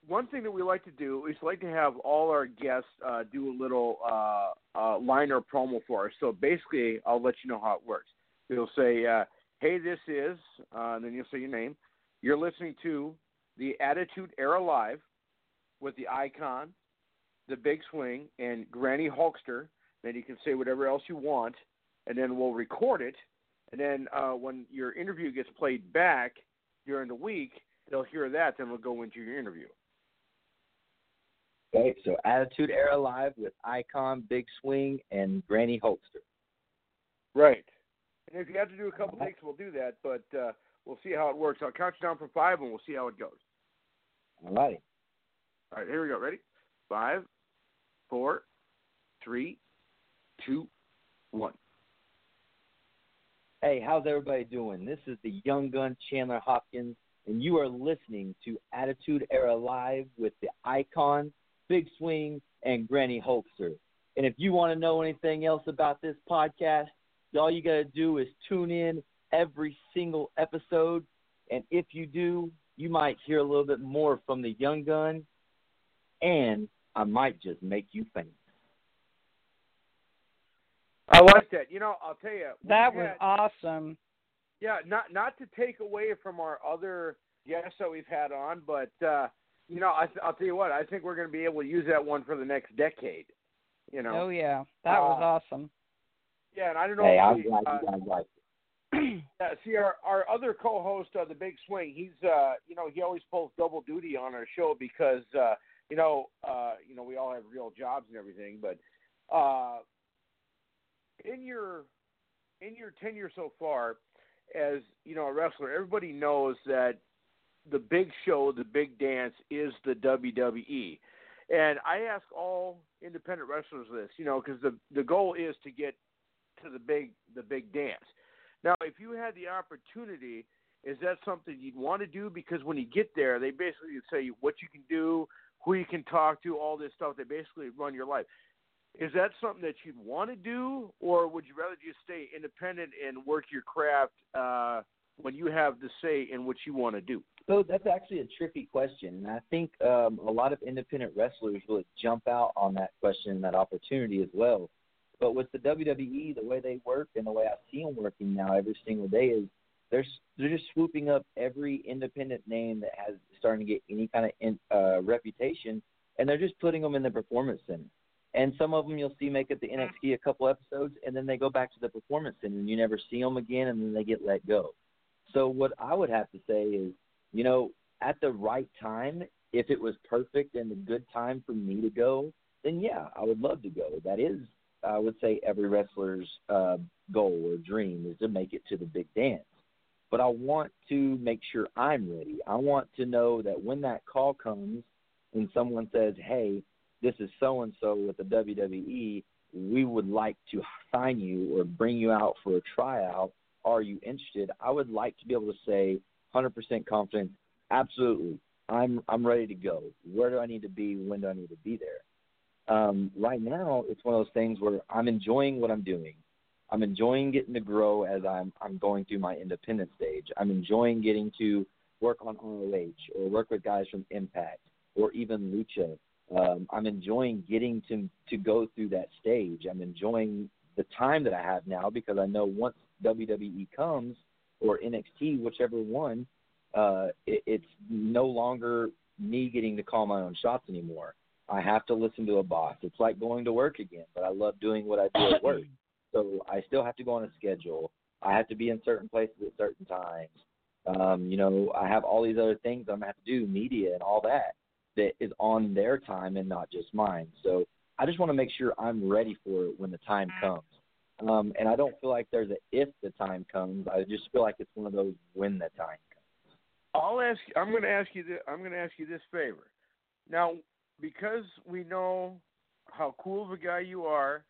one thing that we like to do is like to have all our guests uh, do a little uh, uh, line or promo for us. So basically, I'll let you know how it works. You'll say, uh, "Hey, this is," uh, and then you'll say your name. You're listening to the Attitude Era Live with the icon, the Big Swing, and Granny Hulkster. Then you can say whatever else you want, and then we'll record it. And then uh, when your interview gets played back during the week, they'll hear that. Then we'll go into your interview. Okay, so Attitude Era Live with Icon, Big Swing, and Granny Hulkster. Right. And if you have to do a couple takes, we'll do that. But uh, we'll see how it works. I'll count you down from five, and we'll see how it goes. All righty. All right, here we go. Ready? Five, four, three, two, one. Hey, how's everybody doing? This is the Young Gun Chandler Hopkins, and you are listening to Attitude Era Live with the Icon, Big Swing, and Granny Hulkster. And if you want to know anything else about this podcast, all you got to do is tune in every single episode. And if you do, you might hear a little bit more from the Young Gun, and I might just make you famous. I like that. You know, I'll tell you. That was had- awesome. Yeah, not not to take away from our other guests that we've had on, but uh, you know, I, I'll tell you what. I think we're going to be able to use that one for the next decade. You know. Oh yeah, that was Uh, awesome. Yeah, and I don't know. Hey, if I'm glad uh, you guys like it. Yeah, see, our our other co-host, uh, the Big Swing, he's uh, you know, he always pulls double duty on our show because uh, you know, uh, you know, we all have real jobs and everything, but uh, in your in your tenure so far, as you know, a wrestler, everybody knows that the big show, the big dance, is the WWE. And I ask all independent wrestlers this, you know, because the the goal is to get to the big the big dance. Now, if you had the opportunity, is that something you'd want to do? Because when you get there, they basically say what you can do, who you can talk to, all this stuff. They basically run your life. Is that something that you'd want to do, or would you rather just stay independent and work your craft uh, when you have the say in what you want to do? So that's actually a tricky question, and I think um, a lot of independent wrestlers really jump out on that question that opportunity as well. But with the WWE, the way they work and the way I see them working now every single day is they're they're just swooping up every independent name that has starting to get any kind of in, uh, reputation, and they're just putting them in the performance center. And some of them you'll see make it to the NXT a couple episodes, and then they go back to the performance center, and you never see them again, and then they get let go. So what I would have to say is, you know, at the right time, if it was perfect and a good time for me to go, then yeah, I would love to go. That is, I would say, every wrestler's uh, goal or dream is to make it to the big dance. But I want to make sure I'm ready. I want to know that when that call comes and someone says, "Hey, this is so and so with the WWE. We would like to sign you or bring you out for a tryout. Are you interested?" I would like to be able to say, 100% confident, absolutely. I'm I'm ready to go. Where do I need to be? When do I need to be there? Um, right now, it's one of those things where I'm enjoying what I'm doing. I'm enjoying getting to grow as I'm I'm going through my independent stage. I'm enjoying getting to work on ROH or work with guys from Impact or even Lucha. Um, I'm enjoying getting to to go through that stage. I'm enjoying the time that I have now because I know once WWE comes or NXT, whichever one, uh, it, it's no longer me getting to call my own shots anymore. I have to listen to a boss. It's like going to work again, but I love doing what I do at work. So I still have to go on a schedule. I have to be in certain places at certain times. Um, you know, I have all these other things I'm gonna have to do, media and all that, that is on their time and not just mine. So I just want to make sure I'm ready for it when the time comes. Um, and I don't feel like there's a if the time comes. I just feel like it's one of those when the time comes. I'll ask. I'm going to ask you. This, I'm going to ask you this favor. Now, because we know how cool of a guy you are,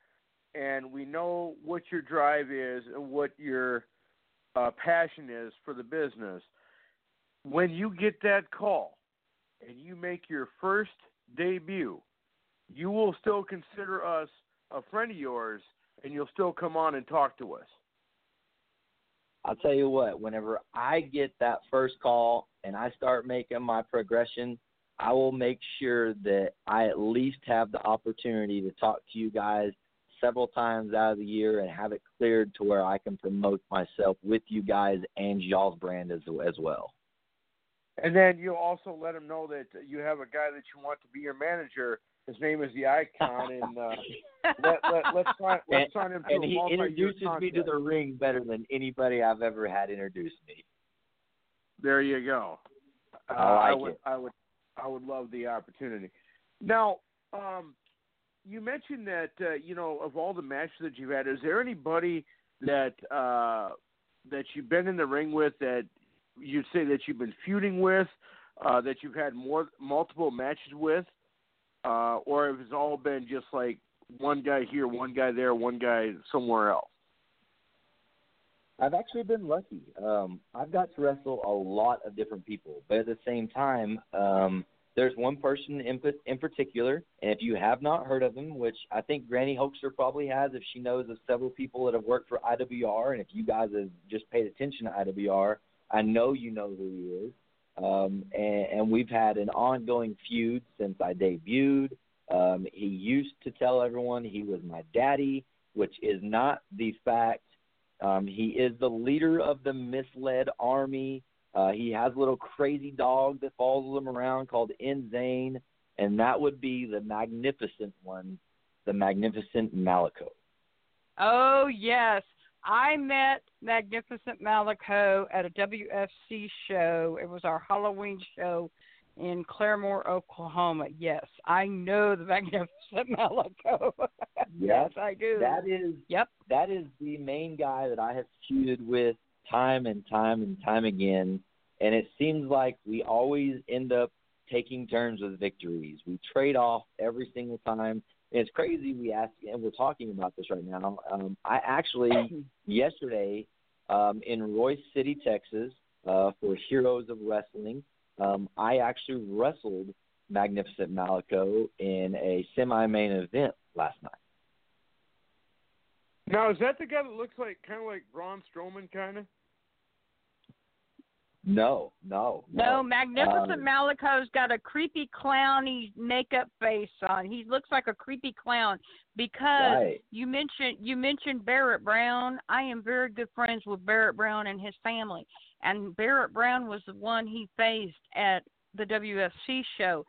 and we know what your drive is and what your uh, passion is for the business. When you get that call and you make your first debut, you will still consider us a friend of yours and you'll still come on and talk to us. I'll tell you what, whenever I get that first call and I start making my progression, I will make sure that I at least have the opportunity to talk to you guys several times out of the year and have it cleared to where I can promote myself with you guys and y'all's brand as as well. And then you'll also let them know that you have a guy that you want to be your manager. His name is the Icon, and uh, let, let, let's sign let's sign him to and he introduces me to the ring better than anybody I've ever had introduce me. There you go. Uh, I like would, it. I would, I would love the opportunity. Now, um, you mentioned that uh, you know of all the matches that you've had, is there anybody that uh, that you've been in the ring with that you'd say that you've been feuding with, uh, that you've had more multiple matches with, uh, or if it's all been just like one guy here, one guy there, one guy somewhere else? I've actually been lucky. Um, I've got to wrestle a lot of different people, but at the same time, um, there's one person in, in particular, and if you have not heard of him, which I think Granny Hulkster probably has, if she knows of several people that have worked for IWR, and if you guys have just paid attention to IWR, I know you know who he is. Um, and, and we've had an ongoing feud since I debuted. Um, he used to tell everyone he was my daddy, which is not the fact. Um, he is the leader of the misled army. Uh, he has a little crazy dog that follows him around called Inzane, and that would be the magnificent one, the magnificent Malico. Oh yes, I met Magnificent Malico at a WFC show. It was our Halloween show in Claremore, Oklahoma. Yes, I know the Magnificent Malico. yes, I do. That is Yep. that is the main guy that I have feuded with time and time and time again, and it seems like we always end up taking turns with victories. We trade off every single time. And it's crazy we ask, and we're talking about this right now. Um, I actually yesterday um, in Royse City, Texas, uh, for Heroes of Wrestling, um, I actually wrestled Magnificent Malico in a semi-main event last night. Now, is that the guy that looks like kind of like Braun Strowman, kind of? No, no, No, Magnificent Um, Malico's got a creepy clowny makeup face on. He looks like a creepy clown because Right. you mentioned you mentioned Barrett Brown. I am very good friends with Barrett Brown and his family. And Barrett Brown was the one he faced at the WFC show.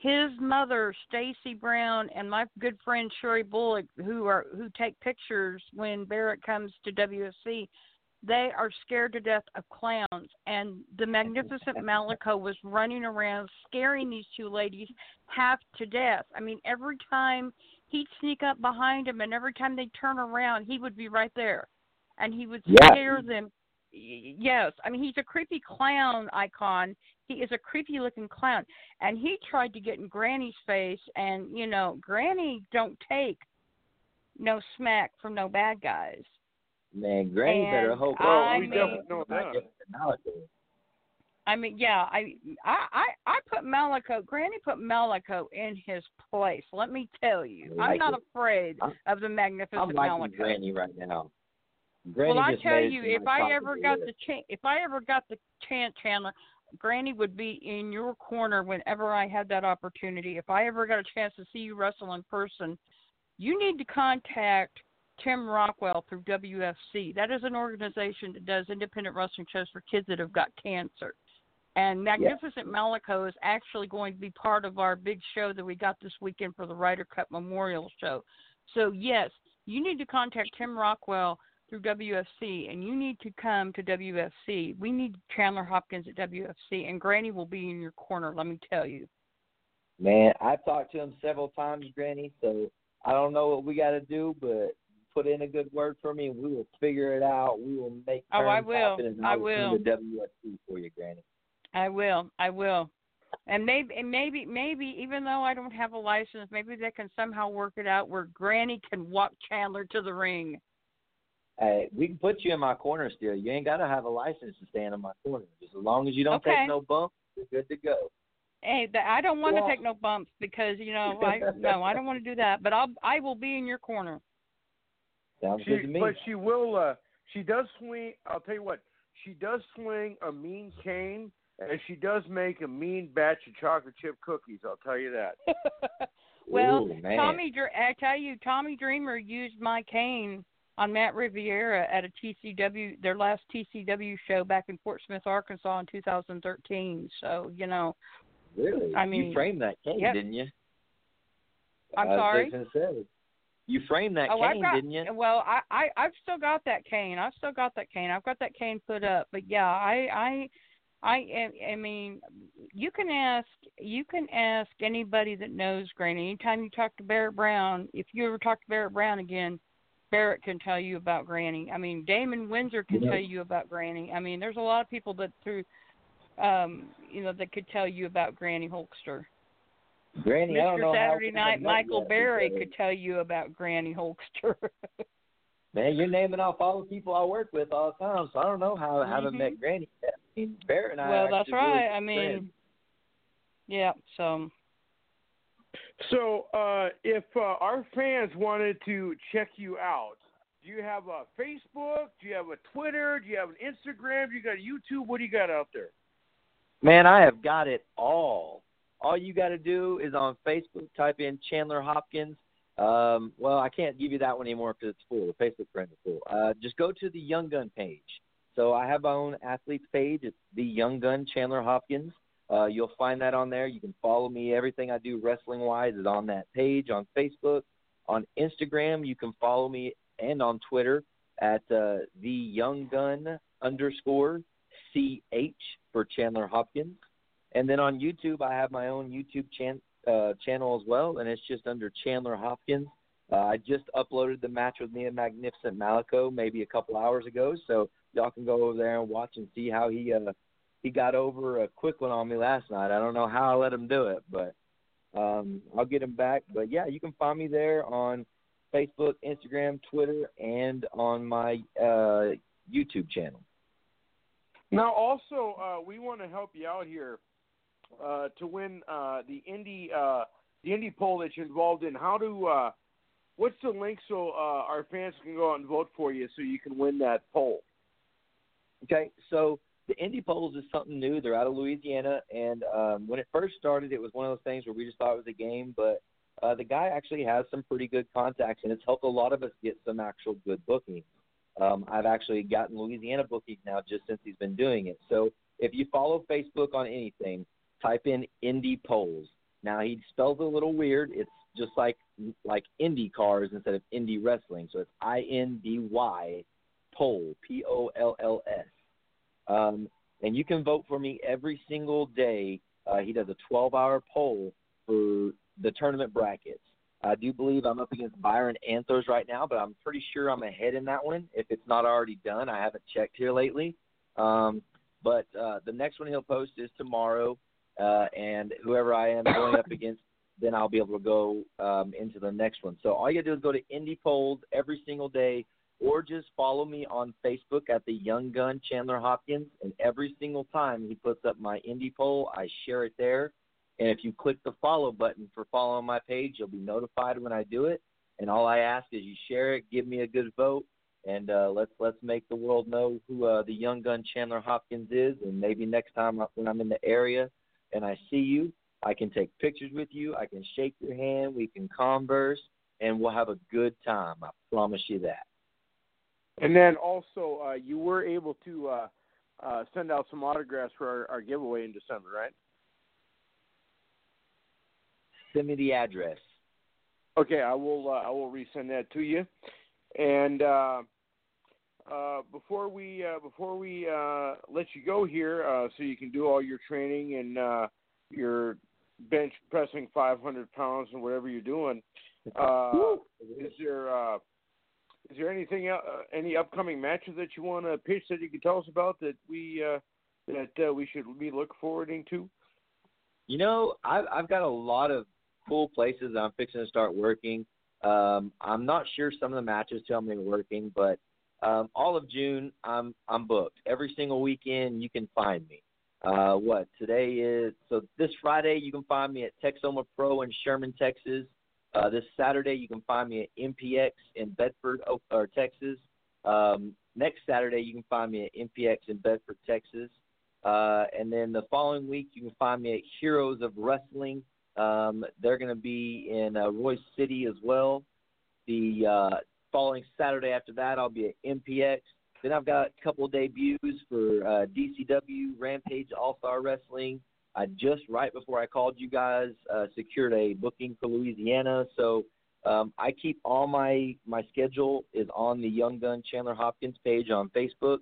His mother, Stacy Brown, and my good friend Sherry Bullock, who are who take pictures when Barrett comes to WSC, they are scared to death of clowns. And the magnificent Malico was running around scaring these two ladies half to death. I mean, every time he'd sneak up behind them, and every time they'd turn around, he would be right there, and he would Yeah. scare them. Yes, I mean he's a creepy clown icon. He is a creepy looking clown, and he tried to get in Granny's face, and you know Granny don't take no smack from no bad guys. Man, Granny better hope. I we mean- definitely know that. Magnificent I mean, yeah, I, I, I, I put Malico. Granny put Malico in his place. Let me tell you, I I'm not it. afraid I'm- of the I'm liking Malico. Granny right now. Granny well, I tell you, if I ever got the chance, if I ever got the chance, Chandler, Granny would be in your corner whenever I had that opportunity. If I ever got a chance to see you wrestle in person, you need to contact Tim Rockwell through WFC. That is an organization that does independent wrestling shows for kids that have got cancer. And Magnificent Malico is actually going to be part of our big show that we got this weekend for the Ryder Cup Memorial Show. So, yes, you need to contact Tim Rockwell through WFC, and you need to come to WFC. We need Chandler Hopkins at WFC, and Granny will be in your corner, let me tell you. Man, I've talked to him several times, Granny. So I don't know what we got to do, but put in a good word for me, and we will figure it out. We will make Oh, I will. and I will come WSC for you, Granny. I will. I will. And maybe, and maybe, maybe, even though I don't have a license, maybe they can somehow work it out where Granny can walk Chandler to the ring. Hey, we can put you in my corner still. You ain't got to have a license to stand in my corner. Just as long as you don't Okay. take no bumps, you're good to go. Hey, th- I don't want to take no bumps because you know, I no, I don't want to do that. But I'll, I will be in your corner. Sounds She, good to me. but she will. Uh, she does swing. I'll tell you what. She does swing a mean cane, and she does make a mean batch of chocolate chip cookies. I'll tell you that. well, Ooh. Tommy, Dr- I tell you, Tommy Dreamer used my cane on Matt Riviera at a TCW, their last TCW show back in Fort Smith, Arkansas, in 2013. So you know, Really? I mean, you framed that cane, yep. didn't you? I'm I sorry? fixing to say. You framed that oh, cane, got. didn't you? Well, I, I, I've still got that cane. I've still got that cane. I've got that cane put up. But yeah, I, I, I, I mean, you can ask, you can ask anybody that knows Granny. Anytime you talk to Barrett Brown, if you ever talk to Barrett Brown again, Barrett can tell you about Granny. I mean, Damon Windsor can Yeah. tell you about Granny. I mean, there's a lot of people that through, um, you know, that could tell you about Granny Hulkster. Granny, I don't Mr. Saturday Night Michael because- could tell you about Granny Hulkster. Man, you're naming off all the people I work with all the time, so I don't know how I haven't Mhm. met Granny yet. Barrett and I. well, that's actually really right. I mean, friends. yeah. So So, uh, if uh, our fans wanted to check you out, do you have a Facebook? Do you have a Twitter? Do you have an Instagram? Do you got a YouTube? What do you got out there? Man, I have got it all. All you got to do is on Facebook, type in Chandler Hopkins. Um, well, I can't give you that one anymore because it's full. The Facebook friend is full. Uh, just go to the Young Gun page. So I have my own athletes page. It's the Young Gun Chandler Hopkins. Uh, you'll find that on there. You can follow me. Everything I do wrestling wise is on that page on Facebook. On Instagram, you can follow me and on Twitter at uh, the Young Gun underscore CH for Chandler Hopkins. And then on YouTube, I have my own YouTube chan- uh, channel as well, and it's just under Chandler Hopkins. Uh, I just uploaded the match with me and Magnificent Malico maybe a couple hours ago, so y'all can go over there and watch and see how he uh, he got over a quick one on me last night. I don't know how I let him do it, but um, I'll get him back. But yeah, you can find me there on Facebook, Instagram, Twitter, and on my uh, YouTube channel. Now, also, uh, we want to help you out here uh, to win uh, the indie uh, the indie poll that you're involved in. How do uh, what's the link so uh, our fans can go out and vote for you so you can win that poll? Okay, so the Indy Polls is something new. They're out of Louisiana, and um, when it first started, it was one of those things where we just thought it was a game, but uh, the guy actually has some pretty good contacts, and it's helped a lot of us get some actual good bookings. Um, I've actually gotten Louisiana bookings now just since he's been doing it. So if you follow Facebook on anything, type in Indy Polls. Now he spells it a little weird. It's just like like Indy cars instead of Indie wrestling. So it's I N D Y Pole P O L L S. Um, and you can vote for me every single day. Uh, he does a 12-hour poll for the tournament brackets. I do believe I'm up against Byron Anthos right now, but I'm pretty sure I'm ahead in that one. If it's not already done, I haven't checked here lately. Um, but uh, the next one he'll post is tomorrow, uh, and whoever I am going up against, then I'll be able to go um, into the next one. So all you gotta do is go to Indy Polls every single day, or just follow me on Facebook at the Young Gun Chandler Hopkins. And every single time he puts up my Indy poll, I share it there. And if you click the follow button for following my page, you'll be notified when I do it. And all I ask is you share it, give me a good vote, and uh, let's let's make the world know who uh, the young gun Chandler Hopkins is. And maybe next time when I'm in the area and I see you, I can take pictures with you. I can shake your hand. We can converse, and we'll have a good time. I promise you that. And then also, uh, you were able to uh, uh, send out some autographs for our, our giveaway in December, right? Send me the address. Okay, I will. Uh, I will resend that to you. And uh, uh, before we uh, before we uh, let you go here, uh, so you can do all your training and uh, your bench pressing 500 pounds and whatever you're doing, uh, is there uh, is there anything uh, any upcoming matches that you want to pitch that you can tell us about that we uh, that uh, we should be look forwarding to? You know, I've I've got a lot of cool places I'm fixing to start working. Um, I'm not sure some of the matches tell me working, but um, all of June I'm I'm booked. Every single weekend you can find me. Uh, what today is? So this Friday you can find me at Texoma Pro in Sherman, Texas. Uh, this Saturday you can find me at MPX in Bedford, or Texas. Um, next Saturday you can find me at MPX in Bedford, Texas. Uh, and then the following week you can find me at Heroes of Wrestling um, they're going to be in uh, Royse City as well. The uh, following Saturday after that, I'll be at MPX. Then I've got a couple debuts for uh, DCW, Rampage, All Star Wrestling. I just right before I called you guys uh, secured a booking for Louisiana, so um, I keep all my my schedule is on the Young Gun Chandler Hopkins page on Facebook.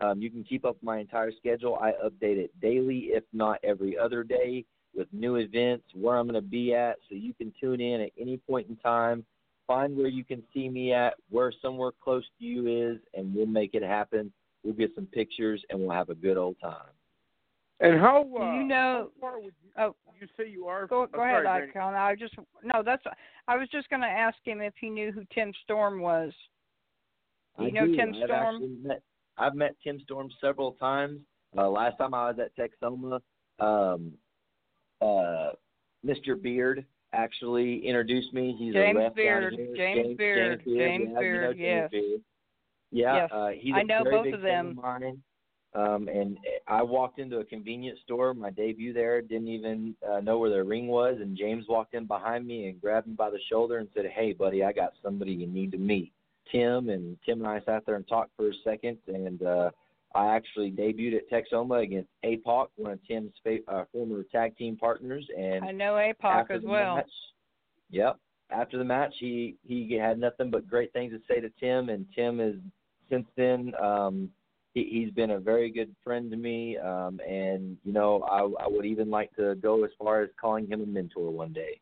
Um, you can keep up my entire schedule. I update it daily, if not every other day with new events, where I'm going to be at, so you can tune in at any point in time. Find where you can see me at, where somewhere close to you is, and we'll make it happen. We'll get some pictures, and we'll have a good old time. And how uh, you know? How far would you, oh, you say you are? Go, go ahead, sorry, Icon. I just no. That's. I was just going to ask him if he knew who Tim Storm was. You I know do. Tim I've Storm? Met, I've met Tim Storm several times. Uh, last time I was at Texoma, um, uh, Mr. Beard actually introduced me. He's James a ref Beard. down here. James Beard. James James Yeah, you know Beard, James yes. Beard. Yeah, Yes. uh, he's I a know both of friend them. mine. Um, and I walked into a convenience store, my debut there, didn't even uh, know where the ring was, and James walked in behind me and grabbed me by the shoulder and said, "Hey, buddy, I got somebody you need to meet." Tim and Tim and I sat there and talked for a second, and uh, I actually debuted at Texoma against APOC, one of Tim's fa- uh, former tag team partners, and I know APOC as well. Match, yep. After the match, he he had nothing but great things to say to Tim, and Tim is since then um, he, he's been a very good friend to me, um, and you know I, I would even like to go as far as calling him a mentor one day.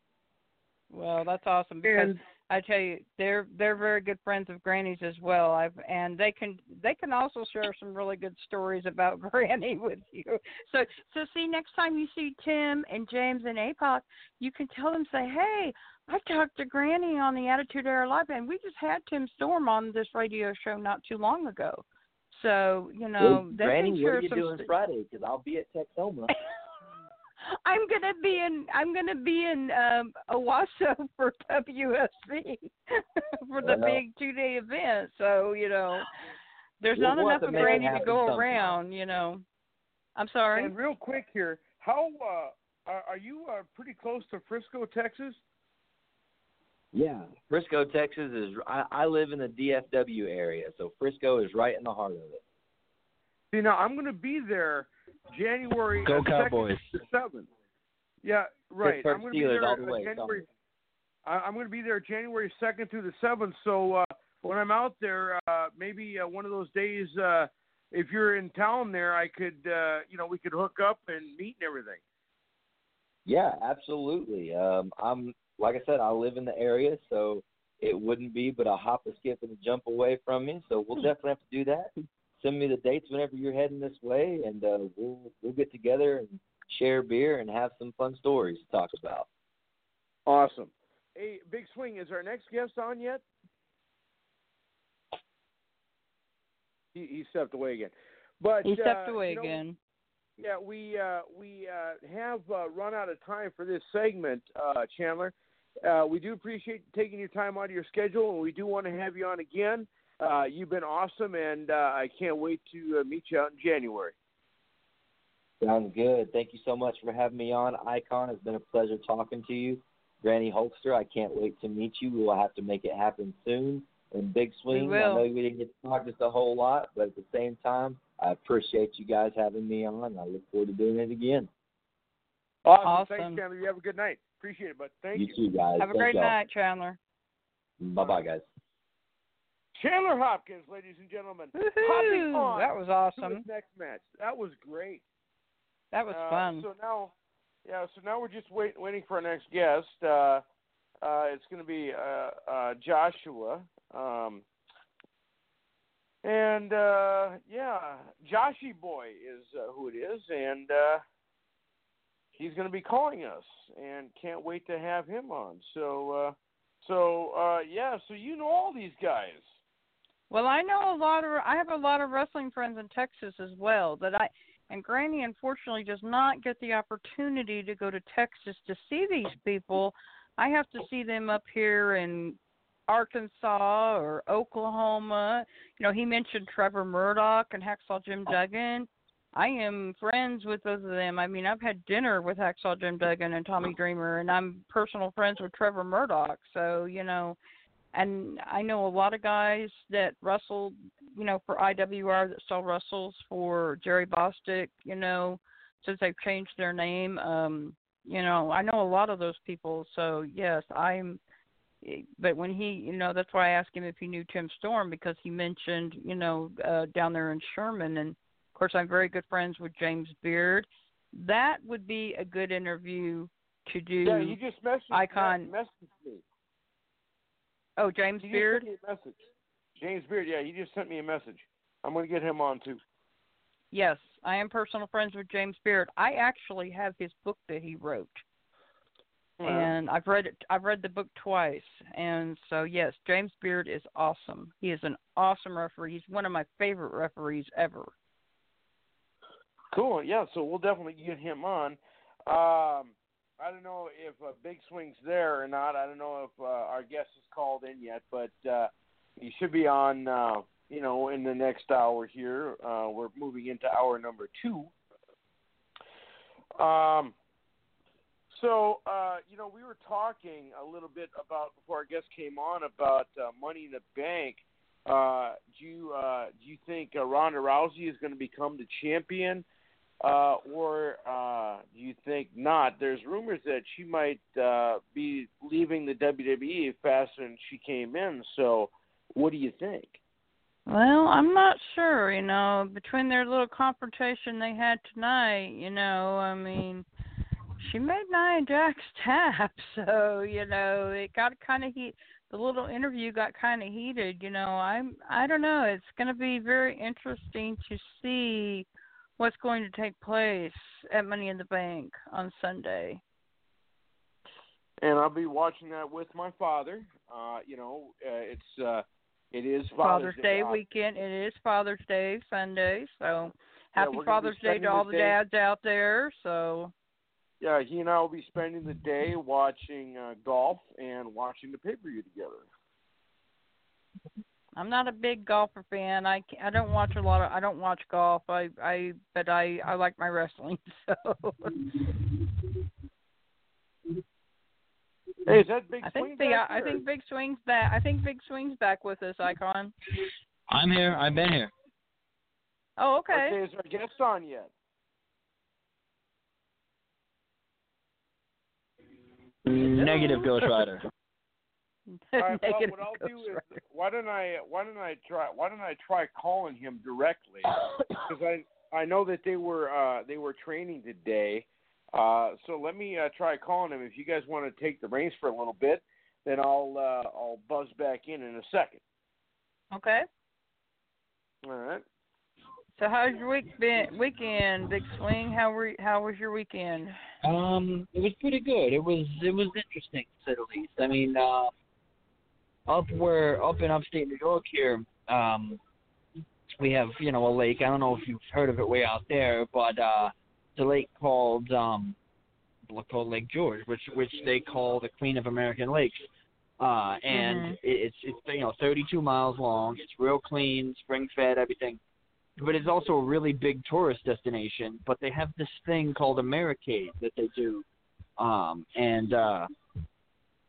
Well, that's awesome because And I tell you, they're they're very good friends of Granny's as well. I've and they can they can also share some really good stories about Granny with you. So so see next time you see Tim and James and APOC, you can tell them say, hey, I talked to Granny on the Attitude Era Live, and we just had Tim Storm on this radio show not too long ago. So you know Well, they Granny, can what share are you doing st- Friday? Because I'll be at Texoma. I'm gonna be in I'm gonna be in um Owasso for WSC for the Well. big two day event. So, you know, there's We'll- not we'll enough to of Granny to go sometime. around, you know. I'm sorry. And real quick here, how uh, are, are you uh, pretty close to Frisco, Texas? Yeah, Frisco, Texas is. I, I live in the DFW area, so Frisco is right in the heart of it. See, now I'm going to be there January Go 2nd Cowboys. seventh. Yeah, right. I'm going to be there all the way, January. I, I'm going to be there January second through the seventh. So uh, when I'm out there, uh, maybe uh, one of those days, uh, if you're in town there, I could, uh, you know, we could hook up and meet and everything. Yeah, absolutely. Um, I'm like I said, I live in the area, so it wouldn't be but a hop, a skip, and a jump away from me. So we'll definitely have to do that. Send me the dates whenever you're heading this way, and uh, we'll we'll get together and share beer and have some fun stories to talk about. Awesome. Hey, Big Swing, is our next guest on yet? He, he stepped away again. But he stepped uh, away you know, again. Yeah, we uh, we uh, have uh, run out of time for this segment, uh, Chandler. Uh, we do appreciate taking your time out of your schedule, and we do want to have you on again. Uh, you've been awesome, and uh, I can't wait to uh, meet you out in January. Sounds good. Thank you so much for having me on. Icon, it's been a pleasure talking to you. Granny Hulkster, I can't wait to meet you. We will have to make it happen soon. And Big Swing, I know we didn't get to talk just a whole lot, but at the same time, I appreciate you guys having me on. I look forward to doing it again. Awesome. Awesome. Thanks, Chandler. You have a good night. Appreciate it, but thank you you. too, guys. Have a Thank great y'all. night, Chandler. Bye bye, guys. Chandler Hopkins, ladies and gentlemen. Hopping Woohoo! on That was awesome. next match. That was great. That was Uh, fun. So now, yeah. So now we're just wait, waiting for our next guest. Uh, uh, it's going to be uh, uh, Joshua. Um, and uh, yeah, Joshy Boy is uh, who it is, and uh, he's going to be calling us, and can't wait to have him on. So, uh, so uh, yeah. So you know all these guys. Well, I know a lot of I have a lot of wrestling friends in Texas as well that I and Granny unfortunately does not get the opportunity to go to Texas to see these people. I have to see them up here in Arkansas or Oklahoma. You know, he mentioned Trevor Murdoch and Hacksaw Jim Duggan. I am friends with both of them. I mean, I've had dinner with Hacksaw Jim Duggan and Tommy Dreamer, and I'm personal friends with Trevor Murdoch. So, you know, and I know a lot of guys that wrestled, you know, for IWR that still wrestles for Jerry Bostick, you know, since they've changed their name. Um, you know, I know a lot of those people. So yes, I'm. But when he, you know, that's why I asked him if he knew Tim Storm because he mentioned, you know, uh, down there in Sherman, and course I'm very good friends with James Beard. That would be a good interview to do. Yeah, he just messaged, Icon. messaged me. oh, James He Beard. sent me a message. James Beard, yeah, he just sent me a message. I'm going to get him on too. Yes, I am personal friends with James Beard. I actually have his book that he wrote, and I've read it. I've read the book twice, and so yes, James Beard is awesome. He is an awesome referee. He's one of my favorite referees ever. Cool. Yeah, so we'll definitely get him on. Um, I don't know if uh, Big Swing's there or not. I don't know if uh, our guest has called in yet, but uh, he should be on. Uh, you know, in the next hour here. Uh, we're moving into hour number two. Um. So, uh, you know, we were talking a little bit about before our guest came on about uh, Money in the Bank. Uh, do you uh, do you think Ronda Rousey is going to become the champion, uh, or uh, do you think not? There's rumors that she might uh, be leaving the WWE faster than she came in. So, what do you think? Well, I'm not sure. You know, between their little confrontation they had tonight, you know, I mean, she made Nia Jax tap, so you know it got kind of heat. The little interview got kind of heated. You know, I'm I don't know. It's going to be very interesting to see what's going to take place at Money in the Bank on Sunday. And I'll be watching that with my father. Uh, you know, uh, it's uh, it is Father's, Day Uh, weekend. It is Father's Day Sunday, so happy be Father's Day to all the the day- dads out there. So Yeah, he and I will be spending the day watching uh, golf and watching the pay per view together. I'm not a big golfer fan. I ca- I don't watch a lot of I don't watch golf. I I but I I like my wrestling. So Hey, is that big I swing think big back I here? think Big Swing's back. I think Big Swing's back with us, Icon. I'm here. I've been here. Oh, okay. Okay, is our guest on yet? Negative Ghost Rider. All right, well, what I'll Ghost do is why don't I why don't I try why don't I try calling him directly because I I know that they were uh they were training today. Uh, so let me uh, try calling him. If you guys want to take the reins for a little bit, then I'll uh, I'll buzz back in in a second. Okay. All right. So how's your week been? Weekend, Big Swing. How were how was your weekend? Um, it was pretty good. It was it was interesting to say the least. I mean, uh, up where up in upstate New York here, um, we have you know a lake. I don't know if you've heard of it way out there, but uh, it's a lake called um, called Lake George, which which they call the Queen of American Lakes. Uh, and Mhm. it's it's you know 32 miles long. It's real clean, spring fed, everything. But it's also a really big tourist destination. But they have this thing called Americade that they do, um, and uh,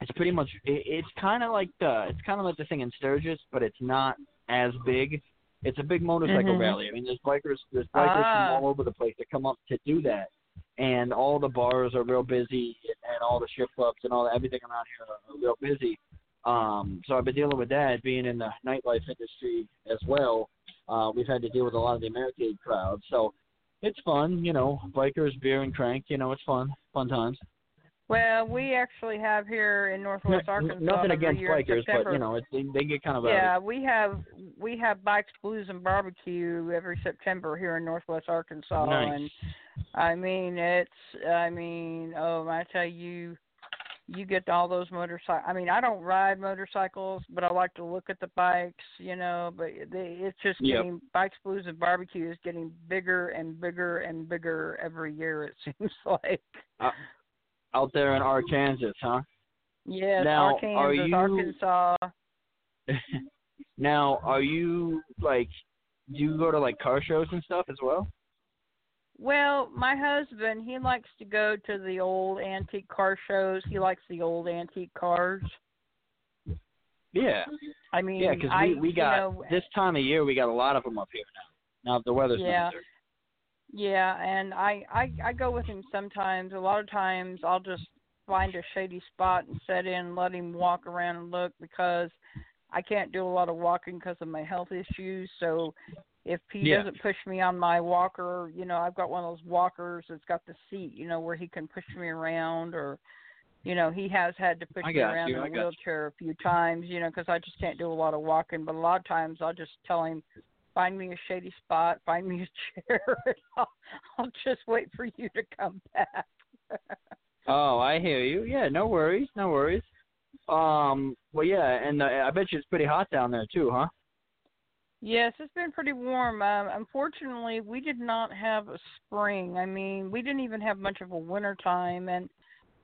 it's pretty much it, it's kind of like the it's kind of like the thing in Sturgis, but it's not as big. It's a big motorcycle Mhm. rally. I mean, there's bikers there's bikers Ah. from all over the place that come up to do that, and all the bars are real busy, and all the strip clubs and all that, everything around here are, are real busy. Um, so I've been dealing with that, being in the nightlife industry as well. Uh, we've had to deal with a lot of the Americade crowd, so it's fun, you know, bikers, beer and crank, you know, it's fun, fun times. Well, we actually have here in Northwest No- Arkansas. nothing against bikers, but you know, it, they, they get kind of. Yeah, we have we have bikes, blues, and barbecue every September here in Northwest Arkansas, Nice. and I mean it's I mean oh I tell you, you get all those motorcycles. I mean I don't ride motorcycles, but I like to look at the bikes, you know. But they, it's just Yep. getting bikes, blues, and barbecue is getting bigger and bigger and bigger every year. It seems like. Out there in Arkansas, huh? Yes, Now, Arkansas, are you- Arkansas. now, are you like, do you go to like car shows and stuff as well? Well, my husband, he likes to go to the old antique car shows. He likes the old antique cars. Yeah, I mean, yeah, because we we you got know, this time of year we got a lot of them up here now. Now the weather's Yeah. nicer. Yeah, and I, I I go with him sometimes. A lot of times, I'll just find a shady spot and set in, and let him walk around and look because I can't do a lot of walking because of my health issues. So if he Yeah. doesn't push me on my walker, you know, I've got one of those walkers that's got the seat, you know, where he can push me around or. You know, he has had to push me around you, in a got you. wheelchair a few times, you know, because I just can't do a lot of walking. But a lot of times, I'll just tell him, find me a shady spot, find me a chair, and I'll, I'll just wait for you to come back. Oh, I hear you. Yeah, no worries, no worries. Um, well, yeah, and uh, I bet you it's pretty hot down there too, huh? yes, it's been pretty warm. Um, unfortunately, we did not have a spring. I mean, we didn't even have much of a winter time, and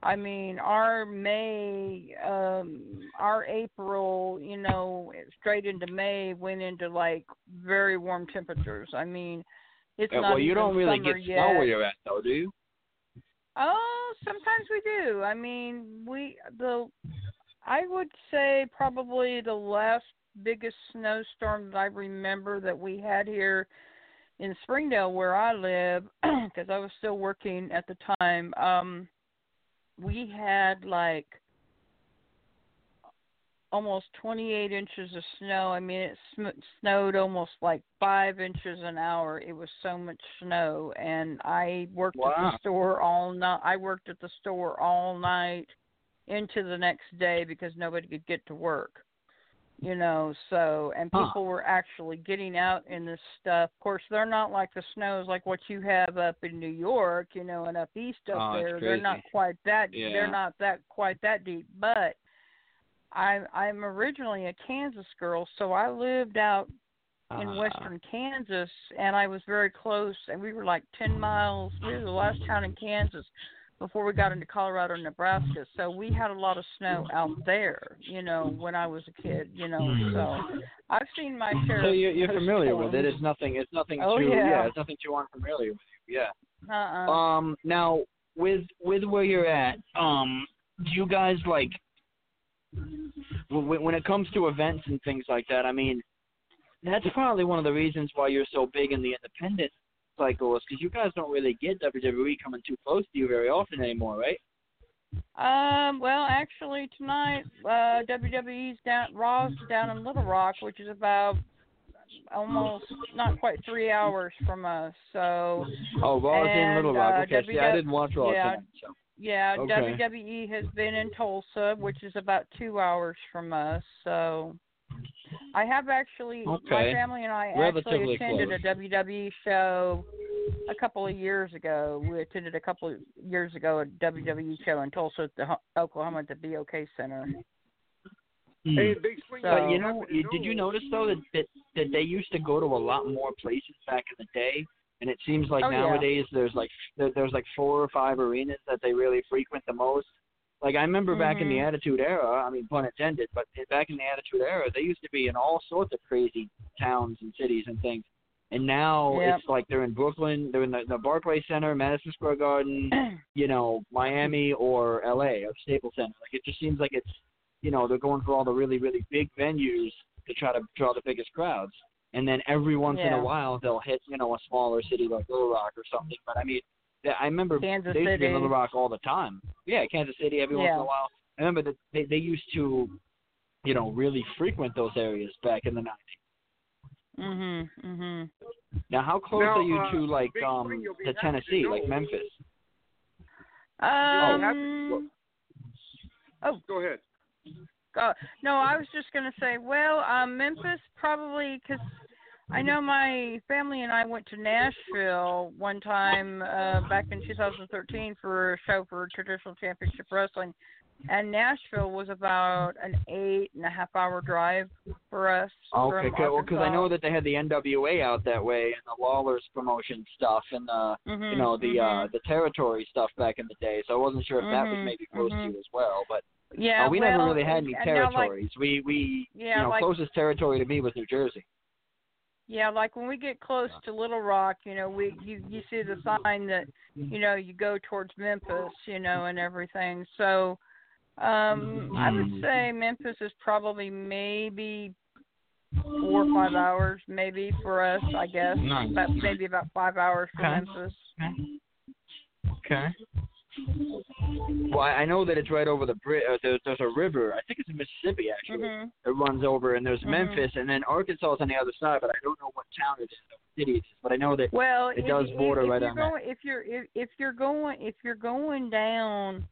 I mean, our May, um, our April, you know, straight into May went into like very warm temperatures. I mean, it's Uh, not well, you don't really get yet. snow where you're at, though, do you? Oh, sometimes we do. I mean, we the I would say probably the last biggest snowstorm that I remember that we had here in Springdale where I live because I was still working at the time. Um we had like almost 28 inches of snow. I mean, it sm- snowed almost like 5 inches an hour. It was so much snow and I worked at the store all night. I worked at the store all night into the next day because nobody could get to work. You know, so and Huh. people were actually getting out in this stuff. Of course, they're not like the snows like what you have up in New York, you know, and up east up Oh, there. They're not quite that Yeah. they're not that quite that deep, but I I'm originally a Kansas girl, so I lived out in Ah. western Kansas and I was very close and we were like 10 miles we were the last town in Kansas before we got into Colorado and Nebraska. So we had a lot of snow out there, you know, when I was a kid, you know. So I've seen my share. So of you're, you're familiar with it. It's nothing. It's nothing Oh, too. yeah. it's nothing too unfamiliar with you. Yeah. Uh-uh. Um. Now, with with where you're at, um, do you guys like when, when it comes to events and things like that? I mean, that's probably one of the reasons why you're so big in the independent cycle is because you guys don't really get WWE coming too close to you very often anymore, right? Um, well, actually, tonight, uh, WWE's down, Raw's down in Little Rock, which is about almost not quite three hours from us. So, Oh, Raw's in Little Rock. uh, Okay, see, I didn't watch Raw yeah. tonight. So. yeah, Okay. WWE has been in Tulsa, which is about two hours from us. So, I have actually, my family and I Relatively actually attended close. a WWE show a couple of years ago. We attended a couple of years ago a WWE show in Tulsa, at the, Oklahoma, at the BOK Center. Hmm. Hey, So- But you you know, you, did you notice though that, that that they used to go to a lot more places back in the day, and it seems like Oh, yeah. nowadays there's like there, there's like four or five arenas that they really frequent the most. Like I remember back in the Mhm. Attitude Era, I mean pun intended, but back in the Attitude Era, they used to be in all sorts of crazy towns and cities and things. And now Yep. it's like they're in Brooklyn, they're in the, the Barclay Center, Madison Square Garden, you know, Miami or LA or Staples Center. Like it just seems like it's you know, they're going for all the really, really big venues to try to draw the biggest crowds. And then every once in a while they'll hit, you know, a smaller city like Little Rock or something. But I mean yeah, I remember Kansas they used to be in City. Little Rock all the time. Yeah, Kansas City every once in a while. I remember that they they used to, you know, really frequent those areas back in the nineties. Mhm. Mhm. Now how close Now, are you uh, to like Big um Swing, to happy to Tennessee, like Memphis? Um. Oh, go ahead. Uh, no, I was just gonna say. Well, um, Memphis probably because I know my family and I went to Nashville one time uh, back in 2013 for a show for Traditional Championship Wrestling, and Nashville was about an eight and a half hour drive for us. Okay, from because I know that they had the NWA out that way and the Lawler's promotion stuff and the Mhm, you know the uh mhm. the territory stuff back in the day. So I wasn't sure if that was Mhm, maybe close to mhm. you as well. But yeah, uh, we well, never really had any now, like, territories. we we Yeah, you know like- closest territory to me was New Jersey. Yeah, like when we get close to Little Rock, you know, we you you see the sign that you know you go towards Memphis, you know, and everything. So, um, I would Mm. say Memphis is probably maybe four or five hours, maybe for us. I guess about maybe about five hours for Okay. Memphis. Okay. Well, I know that it's right over the bridge. Uh, there's, there's a river. I think it's in Mississippi actually. Mhm. It runs over, and there's Mhm. Memphis, and then Arkansas is on the other side. But I don't know what town it is, city it is. But I know that Well, It if, does if- border if right you're on that. going, If you're if, if you're going if you're going down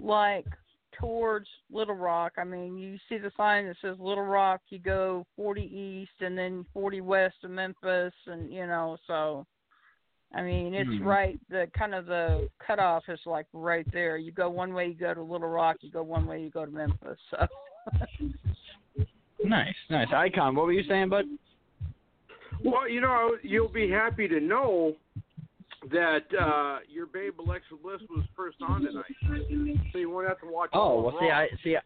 like towards Little Rock, I mean, you see the sign that says Little Rock. You go 40 east and then 40 west of Memphis, and you know, so I mean, it's Hmm. right. The kind of the cutoff is like right there. You go one way, you go to Little Rock. You go one way, you go to Memphis. So. nice, nice. Icon, what were you saying, bud? Well, you know, you'll be happy to know that uh, your babe Alexa Bliss was first on tonight, so you won't have to watch. Oh well, see, Raw. I see.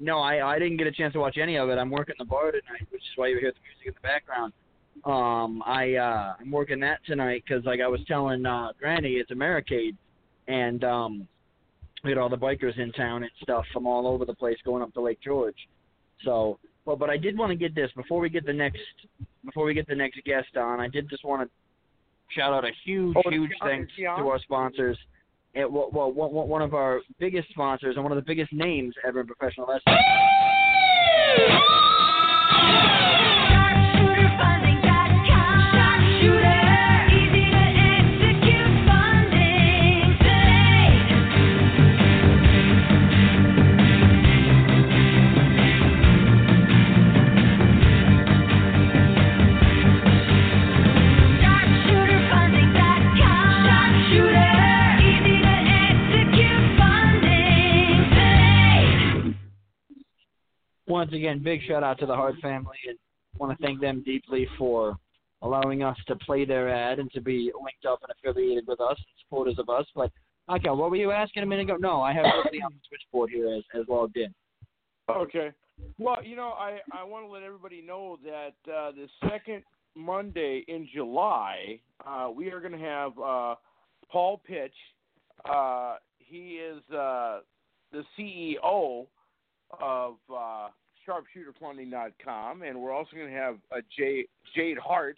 No, I I didn't get a chance to watch any of it. I'm working the bar tonight, which is why you hear the music in the background. Um, I uh, I'm working that tonight 'cause like I was telling uh, Granny, it's Americade, and um, we had all the bikers in town and stuff from all over the place going up to Lake George. So, well, but I did want to get this before we get the next before we get the next guest on. I did just want to shout out a huge, Oh, huge she on? thanks Is she to our sponsors. It, well, well, one one of our biggest sponsors and one of the biggest names ever in professional wrestling. Once again, big shout out to the Hart family and want to thank them deeply for allowing us to play their ad and to be linked up and affiliated with us and supporters of us. But Okay, what were you asking a minute ago? No, I have nobody on the switchboard here as as logged in. Okay. Well, you know, I I want to let everybody know that uh, the second Monday in July, uh, we are going to have uh, Paul Pitch. Uh, he is uh, the CEO of uh, Sharpshooterfunding.com, and we're also going to have uh, Jade, Jade Hart,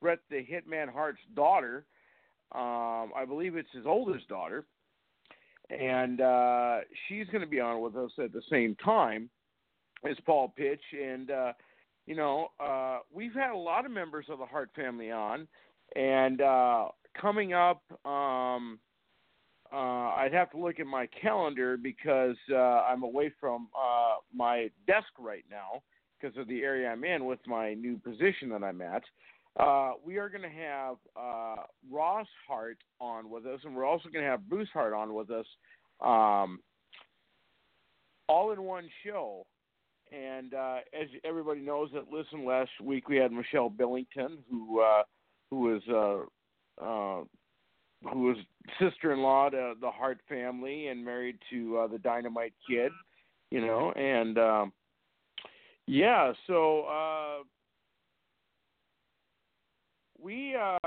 Brett the Hitman Hart's daughter. Um, I believe it's his oldest daughter, and uh, she's going to be on with us at the same time as Paul Pitch. And uh, you know, uh, we've had a lot of members of the Hart family on, and uh, coming up. Um, uh, I'd have to look at my calendar because uh, I'm away from uh, my desk right now because of the area I'm in with my new position that I'm at. Uh, we are going to have uh, Ross Hart on with us, and we're also going to have Bruce Hart on with us, um, all in one show. And uh, as everybody knows that listen last week we had Michelle Billington, who uh, who was uh, who was sister-in-law to the Hart family and married to uh, the Dynamite Kid, you know, and um, yeah, so uh, we uh,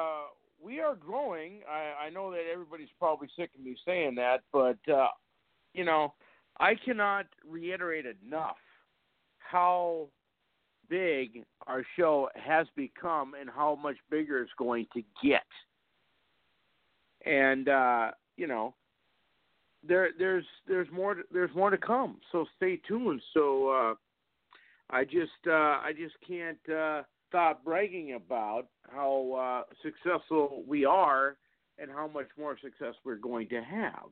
we are growing. I, I know that everybody's probably sick of me saying that, but uh, you know, I cannot reiterate enough how big our show has become and how much bigger it's going to get. And uh, you know, there there's there's more there's more to come. So stay tuned. So uh, I just uh, I just can't uh, stop bragging about how uh, successful we are and how much more success we're going to have.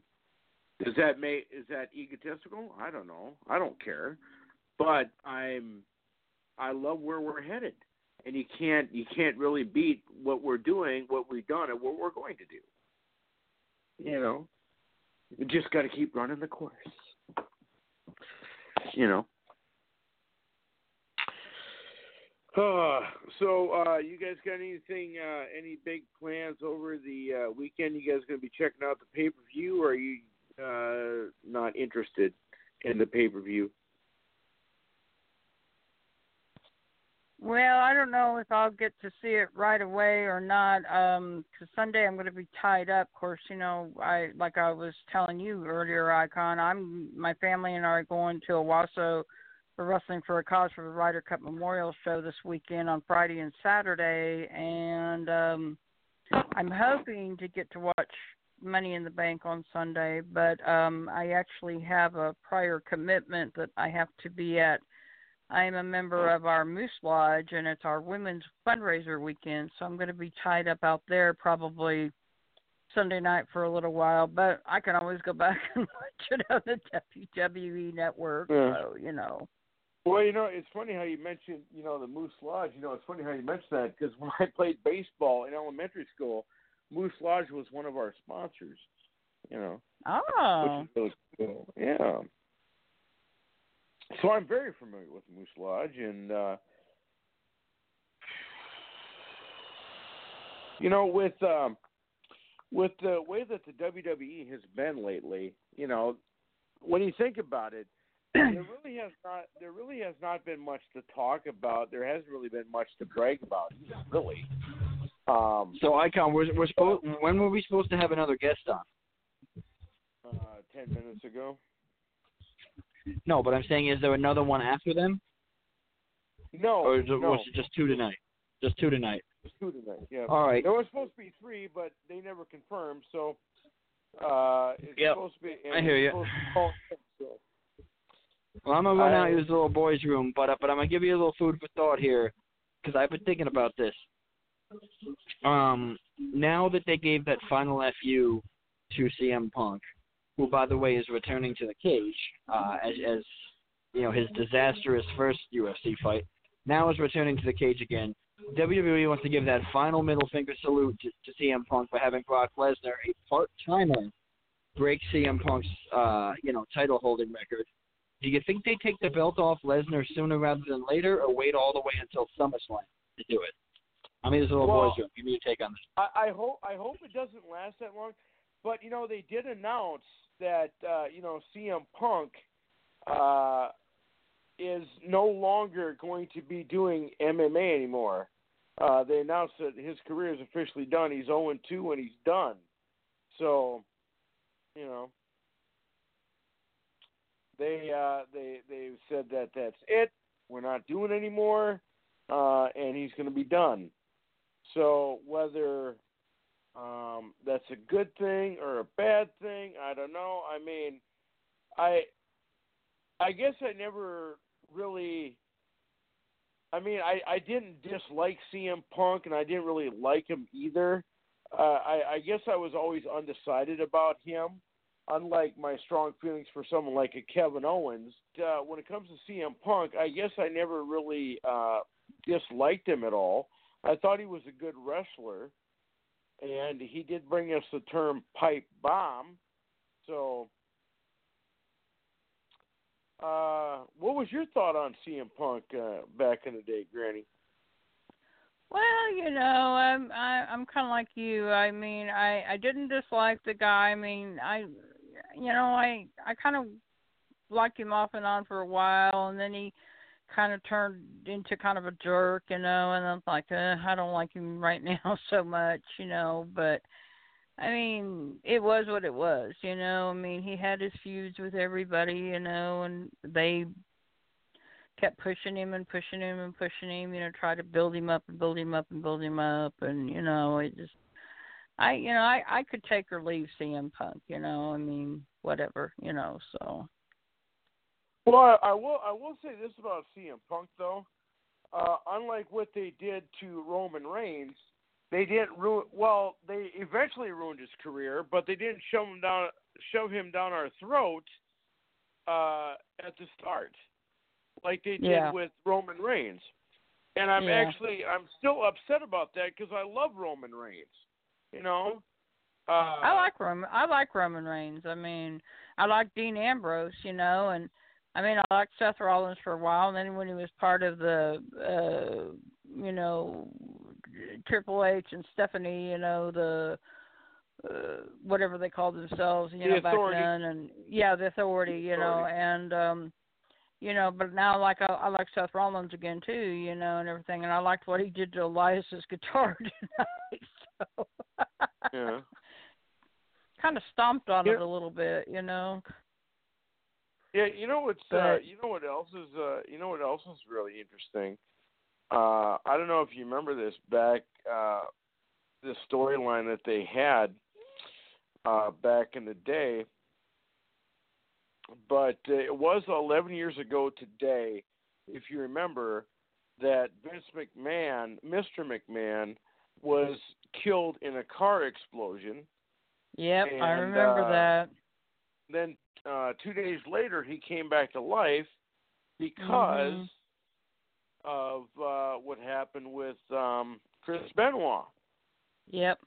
Does that make is that egotistical? I don't know. I don't care, but I'm I love where we're headed, and you can't you can't really beat what we're doing, what we've done, and what we're going to do. You know, you just got to keep running the course. You know. Uh, so, uh, you guys got anything, uh, any big plans over the uh, weekend? You guys going to be checking out the pay per view, or are you uh, not interested in the pay per view? Well, I don't know if I'll get to see it right away or not. Um, 'cause Sunday I'm going to be tied up. Of course, you know, I like I was telling you earlier, Icon. I'm my family and I are going to Owasso for Wrestling for a Cause for the Ryder Cup Memorial Show this weekend on Friday and Saturday, and um, I'm hoping to get to watch Money in the Bank on Sunday. But um, I actually have a prior commitment that I have to be at I am a member oh. of our Moose Lodge, and it's our women's fundraiser weekend, so I'm going to be tied up out there probably Sunday night for a little while. But I can always go back and watch it on the WWE Network. Yeah. So you know. Well, you know, it's funny how you mentioned, you know, the Moose Lodge. You know, it's funny how you mentioned that because when I played baseball in elementary school, Moose Lodge was one of our sponsors. You know, Oh. which is really cool. Yeah. So I'm very familiar with Moose Lodge, and uh, you know, with um, with the way that the WWE has been lately, you know, when you think about it, there really has not there really has not been much to talk about. There hasn't really been much to brag about, really. Um, So, Icon, we're, we're supposed. When were we supposed to have another guest on? uh, ten minutes ago. No, but I'm saying, is there another one after them, No, or is it, no, was it just two tonight? Just two tonight. it's two tonight. Yeah. All right. There was supposed to be three, but they never confirmed. So uh, it's Yep. supposed to be. I hear you. ya. supposed to be called so. Well, I'm gonna run out I- of this little boy's room, but uh, but I'm gonna give you a little food for thought here, because I've been thinking about this. Um, now that they gave that final fu to CM Punk, who by the way is returning to the cage, uh, as as you know his disastrous first UFC fight, now is returning to the cage again. WWE wants to give that final middle finger salute to, to CM Punk for having Brock Lesnar, a part timer, break CM Punk's uh, you know title holding record. Do you think they take the belt off Lesnar sooner rather than later, or wait all the way until SummerSlam to do it? I mean, this is a little Well- boys' room. Give me your take on this. I, I hope I hope it doesn't last that long. But you know they did announce that uh, you know CM Punk uh, is no longer going to be doing MMA anymore. Uh, they announced that his career is officially done. He's 0 2 and he's done. So, you know, they uh, they they said that that's it. We're not doing anymore, uh, and he's going to be done. So whether um, that's a good thing or a bad thing, I don't know. I mean, I I guess I never really. I mean, I I didn't dislike CM Punk, and I didn't really like him either. Uh, I I guess I was always undecided about him unlike my strong feelings for someone like a Kevin Owens, uh, when it comes to CM Punk, I guess I never really uh, disliked him at all. I thought he was a good wrestler, and he did bring us the term pipe bomb. So, uh, what was your thought on CM Punk uh, back in the day, Granny? Well, you know, I'm I, I'm kind of like you. I mean, I I didn't dislike the guy. I mean, I you know, I I kind of liked him off and on for a while, and then he kind of turned into kind of a jerk, you know. And I'm like, uh, I don't like him right now so much, you know. But I mean, it was what it was, you know. I mean, he had his feuds with everybody, you know, and they kept pushing him and pushing him and pushing him, you know, try to build him up and build him up and build him up, and you know, it just I you know I I could take or leave CM Punk. You know, I mean whatever. You know, so. Well, I, I will I will say this about CM Punk though. Uh, unlike what they did to Roman Reigns, they didn't ruin. Well, they eventually ruined his career, but they didn't shove him down shove him down our throat uh, at the start, like they did yeah. with Roman Reigns. And I'm yeah. actually I'm still upset about that because I love Roman Reigns. You know. Uh, I like Roman. I like Roman Reigns. I mean, I like Dean Ambrose. You know, and I mean, I liked Seth Rollins for a while, and then when he was part of the, uh, you know, Triple H and Stephanie, you know, the uh, whatever they called themselves, you the know, authority. back then, and yeah, the authority, you know, and um you know, but now like I, I like Seth Rollins again too, you know, and everything, and I liked what he did to Elias's guitar tonight. So yeah. kind of stomped on Yeah. it a little bit, you know. Yeah, you know what's uh, you know what else is uh, you know what else is really interesting. Uh, I don't know if you remember this back uh, the storyline that they had uh, back in the day, but uh, it was 11 years ago today, if you remember, that Vince McMahon, Mr. McMahon, was killed in a car explosion. Yep, I remember uh, that. Then uh, two days later he came back to life because Mhm. of uh, what happened with um, Chris Benoit. Yep.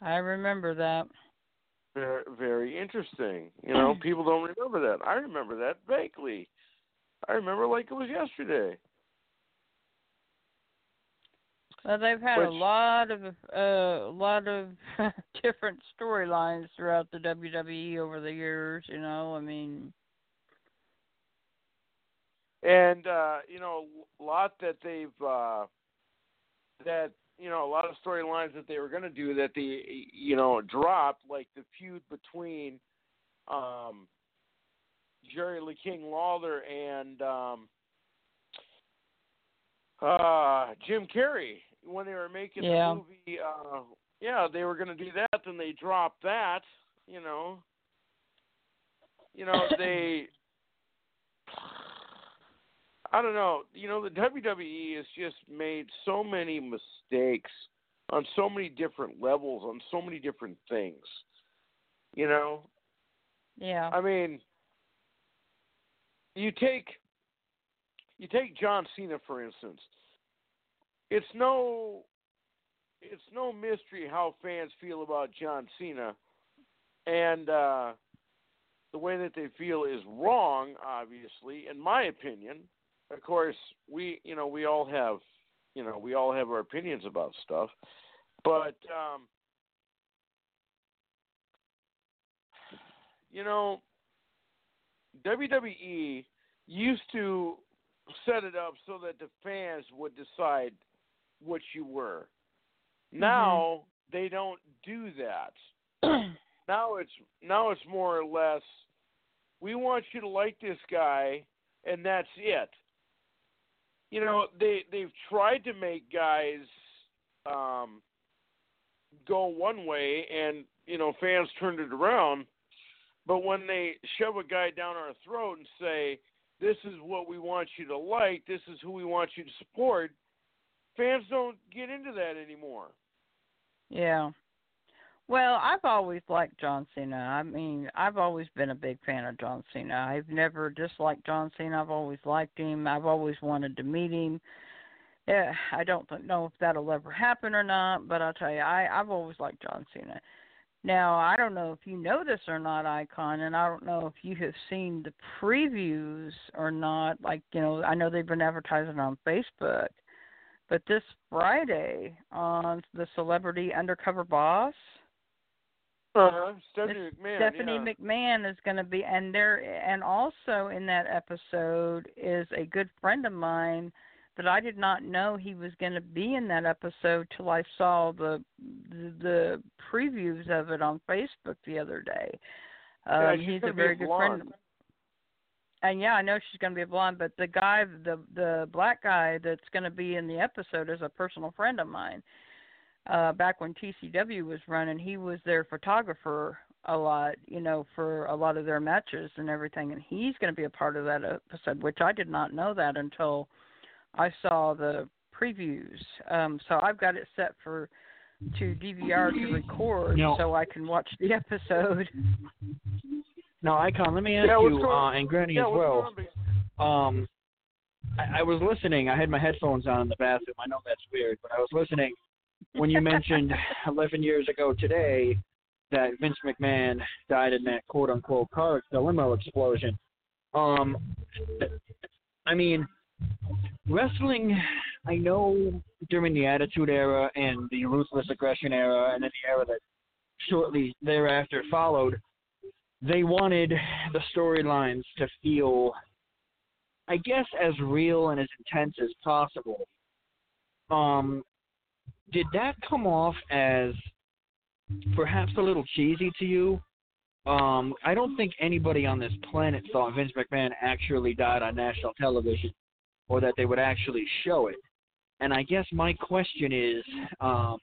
I remember that. Very, very interesting. You know, people don't remember that. I remember that vaguely. I remember like it was yesterday. Well, they've had a lot of uh, a lot of different storylines throughout the WWE over the years. You know, I mean, and uh, you know, a lot that they've uh, that you know, a lot of storylines that they were going to do that they you know dropped, like the feud between um, Jerry Lee King Lawler and um, uh, Jim Carrey when they were making Yeah. the movie. Uh, yeah, they were going to do that, then they dropped that. You know, you know they. I don't know. You know, the WWE has just made so many mistakes on so many different levels, on so many different things. You know, yeah, I mean, you take you take John Cena for instance. It's no it's no mystery how fans feel about John Cena, and uh, the way that they feel is wrong. Obviously, in my opinion. Of course, we you know we all have you know we all have our opinions about stuff, but um, you know, WWE used to set it up so that the fans would decide what you were. Mm-hmm. Now they don't do that. now it's now it's more or less we want you to like this guy and that's it. You know, they they've tried to make guys um go one way and you know fans turned it around but when they shove a guy down our throat and say this is what we want you to like this is who we want you to support fans don't get into that anymore Yeah. Well, I've always liked John Cena. I mean, I've always been a big fan of John Cena. I've never disliked John Cena. I've always liked him. I've always wanted to meet him. Yeah, I don't know if that'll ever happen or not, but I'll tell you, I I've always liked John Cena. Now, I don't know if you know this or not, Icon, and I don't know if you have seen the previews or not. Like, you know, I know they've been advertising on Facebook, but this Friday on the Celebrity Undercover Boss, uh-huh. Stephanie McMahon Stephanie yeah. McMahon is going to be, and there, and also in that episode is a good friend of mine that I did not know he was going to be in that episode till I saw the the previews of it on Facebook the other day. Um, she's he's a a very good friend. And yeah, I know she's going to be a blonde, but the guy, the the black guy that's going to be in the episode is a personal friend of mine. Uh, back when TCW was running, he was their photographer a lot, you know, for a lot of their matches and everything, and he's going to be a part of that episode, which I did not know that until I saw the previews. Um, so I've got it set for to DVR to record No. so I can watch the episode. Now, Icon, let me ask Yeah, you, uh, and Granny yeah, as well. going on, big- Um, I, I was listening. I had my headphones on in the bathroom. I know that's weird, but I was listening when you mentioned 11 years ago today that Vince McMahon died in that quote unquote car, the limo explosion. Um, I mean, wrestling. I know during the Attitude Era and the Ruthless Aggression Era, and then the era that shortly thereafter followed, they wanted the storylines to feel I guess as real and as intense as possible. Um, did that come off as perhaps a little cheesy to you? Um, I don't think anybody on this planet thought Vince McMahon actually died on national television, or that they would actually show it. And I guess my question is, um,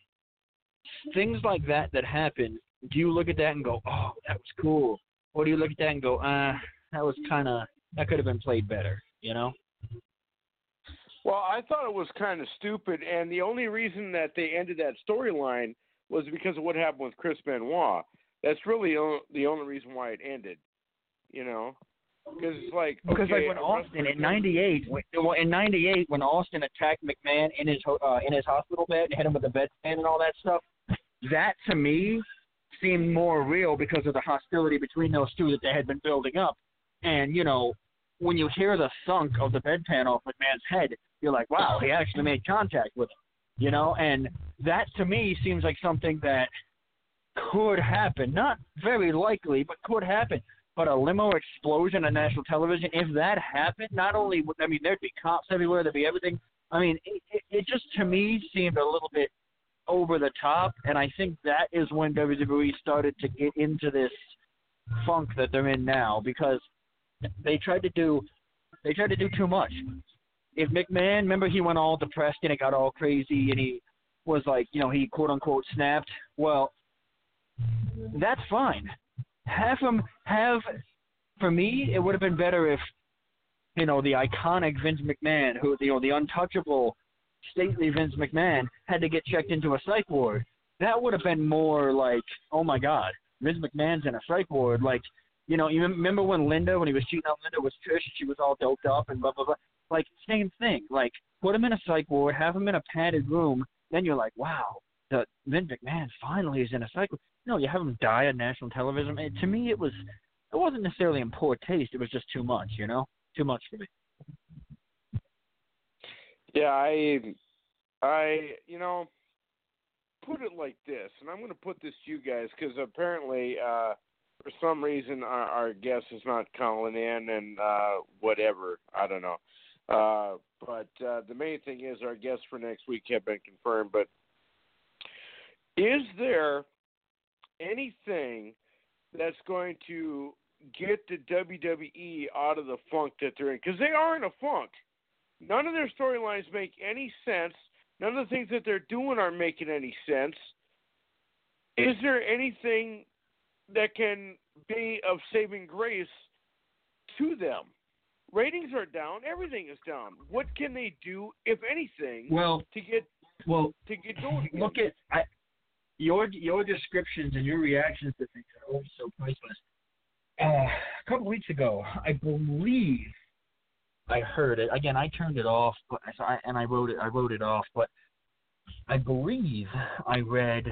things like that that happen. Do you look at that and go, "Oh, that was cool," or do you look at that and go, "Ah, that was kind of that could have been played better," you know? Well, I thought it was kind of stupid, and the only reason that they ended that storyline was because of what happened with Chris Benoit. That's really o- the only reason why it ended. You know, because it's like Because like when a Austin in '98, well, in '98 when Austin attacked McMahon in his ho- uh, in his hospital bed and hit him with the bedpan and all that stuff, that to me seemed more real because of the hostility between those two that they had been building up. And you know, when you hear the thunk of the bedpan off McMahon's head, you're like, wow, he actually made contact with him. You know, and that to me seems like something that could happen. Not very likely, but could happen. But a limo explosion on national television, if that happened, not only would I mean there'd be cops everywhere, there'd be everything. I mean, it, it, it just to me seemed a little bit over the top, and I think that is when WWE started to get into this funk that they're in now because they tried to do they tried to do too much. If McMahon, remember he went all depressed and it got all crazy and he was like, you know, he quote unquote snapped. Well, that's fine. Have him have for me it would have been better if you know the iconic Vince McMahon, who you know the untouchable, stately Vince McMahon, had to get checked into a psych ward. That would have been more like, oh my God, Vince McMahon's in a psych ward. Like, you know, you remember when Linda, when he was cheating on Linda was Trish, she was all doped up and blah blah blah. Like, same thing. Like, put him in a psych ward, have him in a padded room. Then you're like, wow, the Vince McMahon finally is in a psych. No, you have him die on national television. It, to me, it was it wasn't necessarily in poor taste. It was just too much, you know, too much for me. Yeah, I, I, you know, put it like this, and I'm going to put this to you guys because apparently uh, for some reason our, our guest is not calling in and uh, whatever. I don't know. Uh, but uh, the main thing is our guests for next week have been confirmed. But is there anything that's going to get the WWE out of the funk that they're in? Because they are in a funk. None of their storylines make any sense. None of the things that they're doing aren't making any sense. Is there anything that can be of saving grace to them? Ratings are down. Everything is down. What can they do, if anything, Well, to get well, to get going? Again? look at I, your your descriptions and your reactions to things are always so priceless. Uh, a couple weeks ago, I believe I heard it again. I turned it off, but so I, and I wrote it. I wrote it off, but I believe I read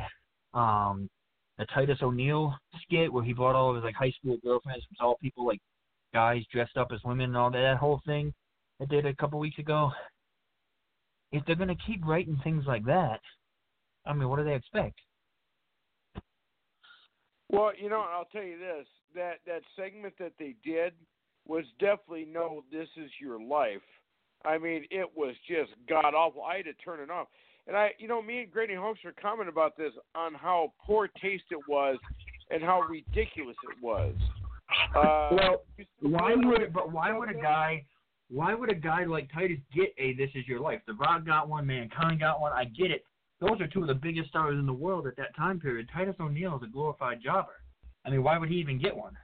um the Titus O'Neil skit where he brought all of his like high school girlfriends, was all people like guys dressed up as women and all that, that whole thing I did a couple weeks ago. If they're gonna keep writing things like that, I mean, what do they expect? Well, you know, I'll tell you this: that that segment that they did was definitely no. This is your life. I mean, it was just god awful. I had to turn it off. And I, you know, me and Granny Hulkster commented about this on how poor taste it was and how ridiculous it was. Uh, Well, why would but why would a guy why would a guy like Titus get a This Is Your Life? The Rock got one, Mankind got one. I get it. Those are two of the biggest stars in the world at that time period. Titus O'Neil is a glorified jobber. I mean, why would he even get one?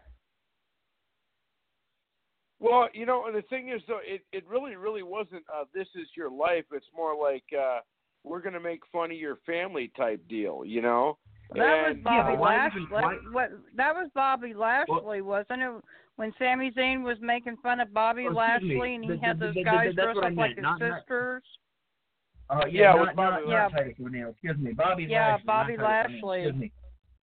Well, you know, and the thing is, though, it it really, really wasn't. Uh, this is your life. It's more like uh, we're going to make fun of your family type deal. You know. That was Bobby but why Lashley. even- What, that was Bobby Lashley, wasn't it? When Sami Zayn was making fun of Bobby Oh, excuse me. Lashley, and he Th- had th- those th- guys th- dressed up like his not- not- sisters. Uh, Yeah, yeah, with not, Bobby not, Lashley. not Titus O'Neil. Excuse me, Bobby Yeah, Lashley. Bobby not Titus O'Neil. Lashley. Excuse me.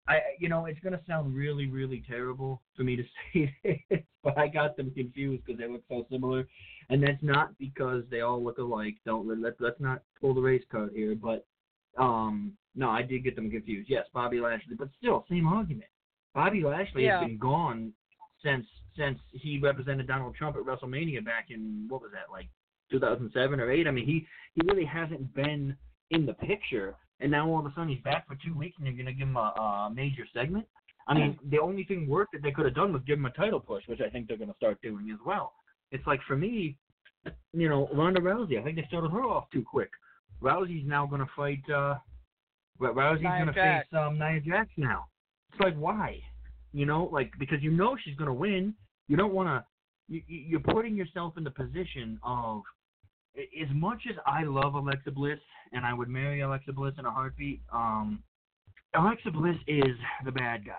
I, you know, it's gonna sound really, really terrible for me to say this, but I got them confused because they look so similar, and that's not because they all look alike. Don't let let's, not pull the race card here, but um, no, I did get them confused. Yes, Bobby Lashley, but still, same argument. Bobby Lashley Yeah. has been gone since since he represented Donald Trump at WrestleMania back in what was that like 2007 or eight? I mean, he he really hasn't been in the picture, and now all of a sudden he's back for two weeks, and you're gonna give him a, a major segment. I mean, the only thing worth that they could have done was give him a title push, which I think they're gonna start doing as well. It's like for me, you know, Ronda Rousey. I think they started her off too quick. Rousey's now gonna fight. uh Rousey's gonna Jax. face um, Nia Jax now. It's like why? You know, like because you know she's gonna win. You don't want to. You, you- you're putting yourself in the position of as much as I love Alexa Bliss and I would marry Alexa Bliss in a heartbeat. Um, Alexa Bliss is the bad guy,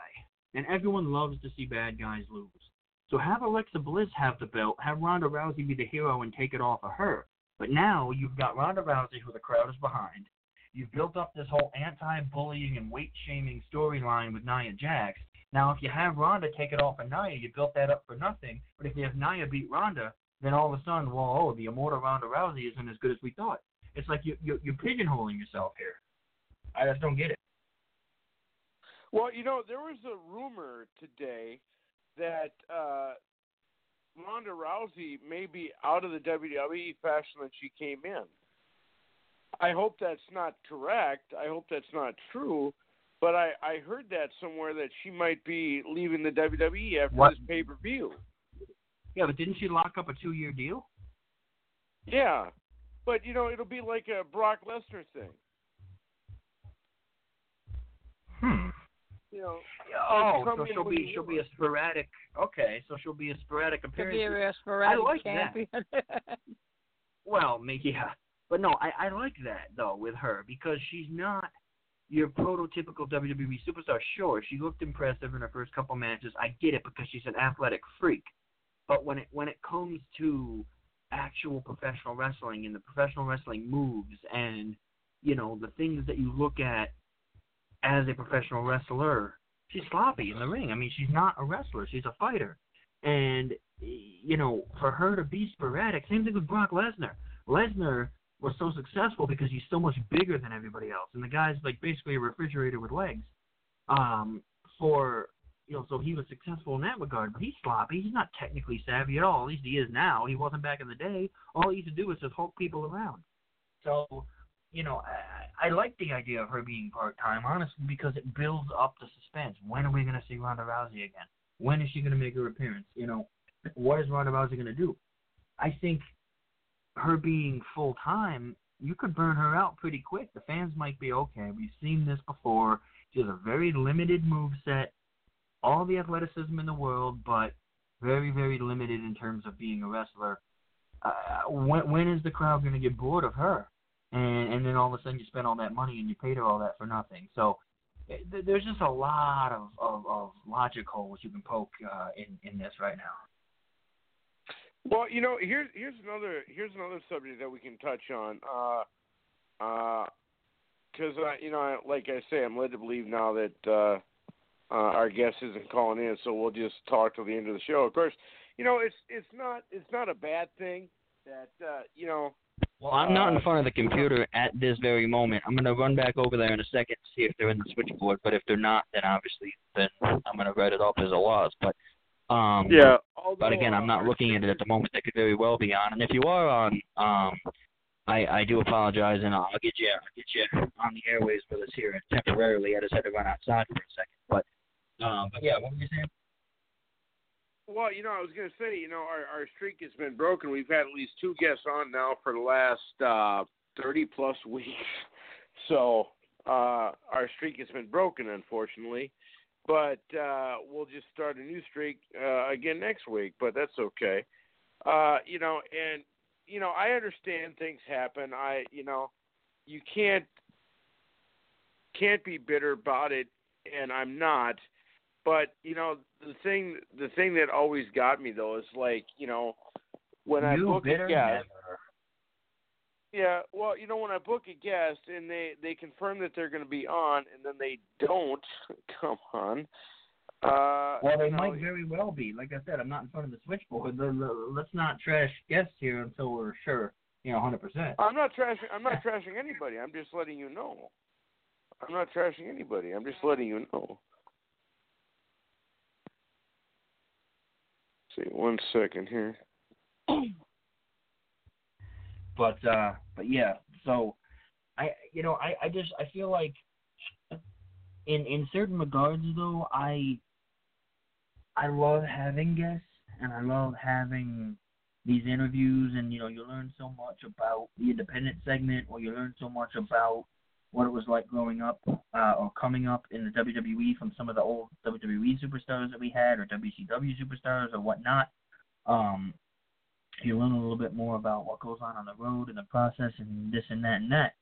and everyone loves to see bad guys lose. So have Alexa Bliss have the belt, have Ronda Rousey be the hero and take it off of her. But now you've got Ronda Rousey, who the crowd is behind. You've built up this whole anti-bullying and weight-shaming storyline with Nia Jax. Now, if you have Ronda take it off of Nia, you built that up for nothing. But if you have Nia beat Ronda, then all of a sudden, well, oh, the immortal Ronda Rousey isn't as good as we thought. It's like you, you, you're pigeonholing yourself here. I just don't get it. Well, you know, there was a rumor today that uh, Ronda Rousey may be out of the WWE fashion that she came in. I hope that's not correct. I hope that's not true. But I, I heard that somewhere that she might be leaving the WWE after What? this pay per view. Yeah, but didn't she lock up a two-year deal? Yeah. But, you know, it'll be like a Brock Lesnar thing. Hmm. You know, Oh, so she'll be she'll be a sporadic. Okay, so she'll be a sporadic Could appearance. be a sporadic like that. champion. Well, maybe yeah, but no, I I like that though with her because she's not your prototypical WWE superstar. Sure, she looked impressive in her first couple matches. I get it because she's an athletic freak. But when it when it comes to actual professional wrestling and the professional wrestling moves and you know the things that you look at as a professional wrestler, she's sloppy in the ring. I mean, she's not a wrestler; she's a fighter. And you know, for her to be sporadic, same thing with Brock Lesnar. Lesnar was so successful because he's so much bigger than everybody else, and the guy's like basically a refrigerator with legs. Um, for you know, so he was successful in that regard. But he's sloppy. He's not technically savvy at all. At least he is now. He wasn't back in the day. All he used to do was just hulk people around. So, you know, I, I like the idea of her being part time, honestly, because it builds up the suspense. When are we going to see Ronda Rousey again? When is she going to make her appearance? You know, what is Ronda Rousey going to do? I think her being full time, you could burn her out pretty quick. The fans might be okay. We've seen this before. She has a very limited move set all the athleticism in the world, but very, very limited in terms of being a wrestler. Uh, when when is the crowd going to get bored of her? And and then all of a sudden you spend all that money and you paid her all that for nothing. So eh, there's just a lot of, of, of logic holes you can poke uh, in in this right now. Well, you know, here's here's another here's another subject that we can touch on. Uh, uh, because uh, you know, like I say, I'm led to believe now that uh, uh, our guest isn't calling in, so we'll just talk till the end of the show. Of course, you know it's it's not it's not a bad thing that uh, you know. Well, I'm not in uh, front of the computer at this very moment. I'm gonna run back over there in a second to see if they're in the switchboard. But if they're not, then obviously then I'm gonna write it off as a loss. But um, yeah. Although, but again, I'm not looking at it at the moment. They could very well be on. And if you are on, um, I I do apologize, and I'll get you I'll get you on the airways with us here temporarily. I just had to run outside for a second, but um, but yeah, what were you saying? Well, you know, I was going to say, you know, our our streak has been broken. We've had at least two guests on now for the last uh, thirty plus weeks. So uh, our streak has been broken, unfortunately. But uh, we'll just start a new streak uh, again next week. But that's okay. Uh, you know, and you know, I understand things happen. I, you know, you can't can't be bitter about it, and I'm not. But you know, the thing the thing that always got me though is like you know when you I book a guest. Never. Yeah, well, you know, when I book a guest and they they confirm that they're going to be on, and then they don't, come on. Uh, well, they know, might very well be. Like I said, I'm not in front of the switchboard. Let's not trash guests here until we're sure, you know, 100%. I'm not trashing. I'm not trashing anybody. I'm just letting you know. I'm not trashing anybody. I'm just letting you know. See one second here. but uh but yeah, so I you know, I, I just I feel like in in certain regards though, I I love having guests and I love having these interviews and you know, you learn so much about the independent segment or you learn so much about what it was like growing up uh, or coming up in the WWE from some of the old WWE superstars that we had or WCW superstars or whatnot. Um, you learn a little bit more about what goes on on the road and the process and this and that and that.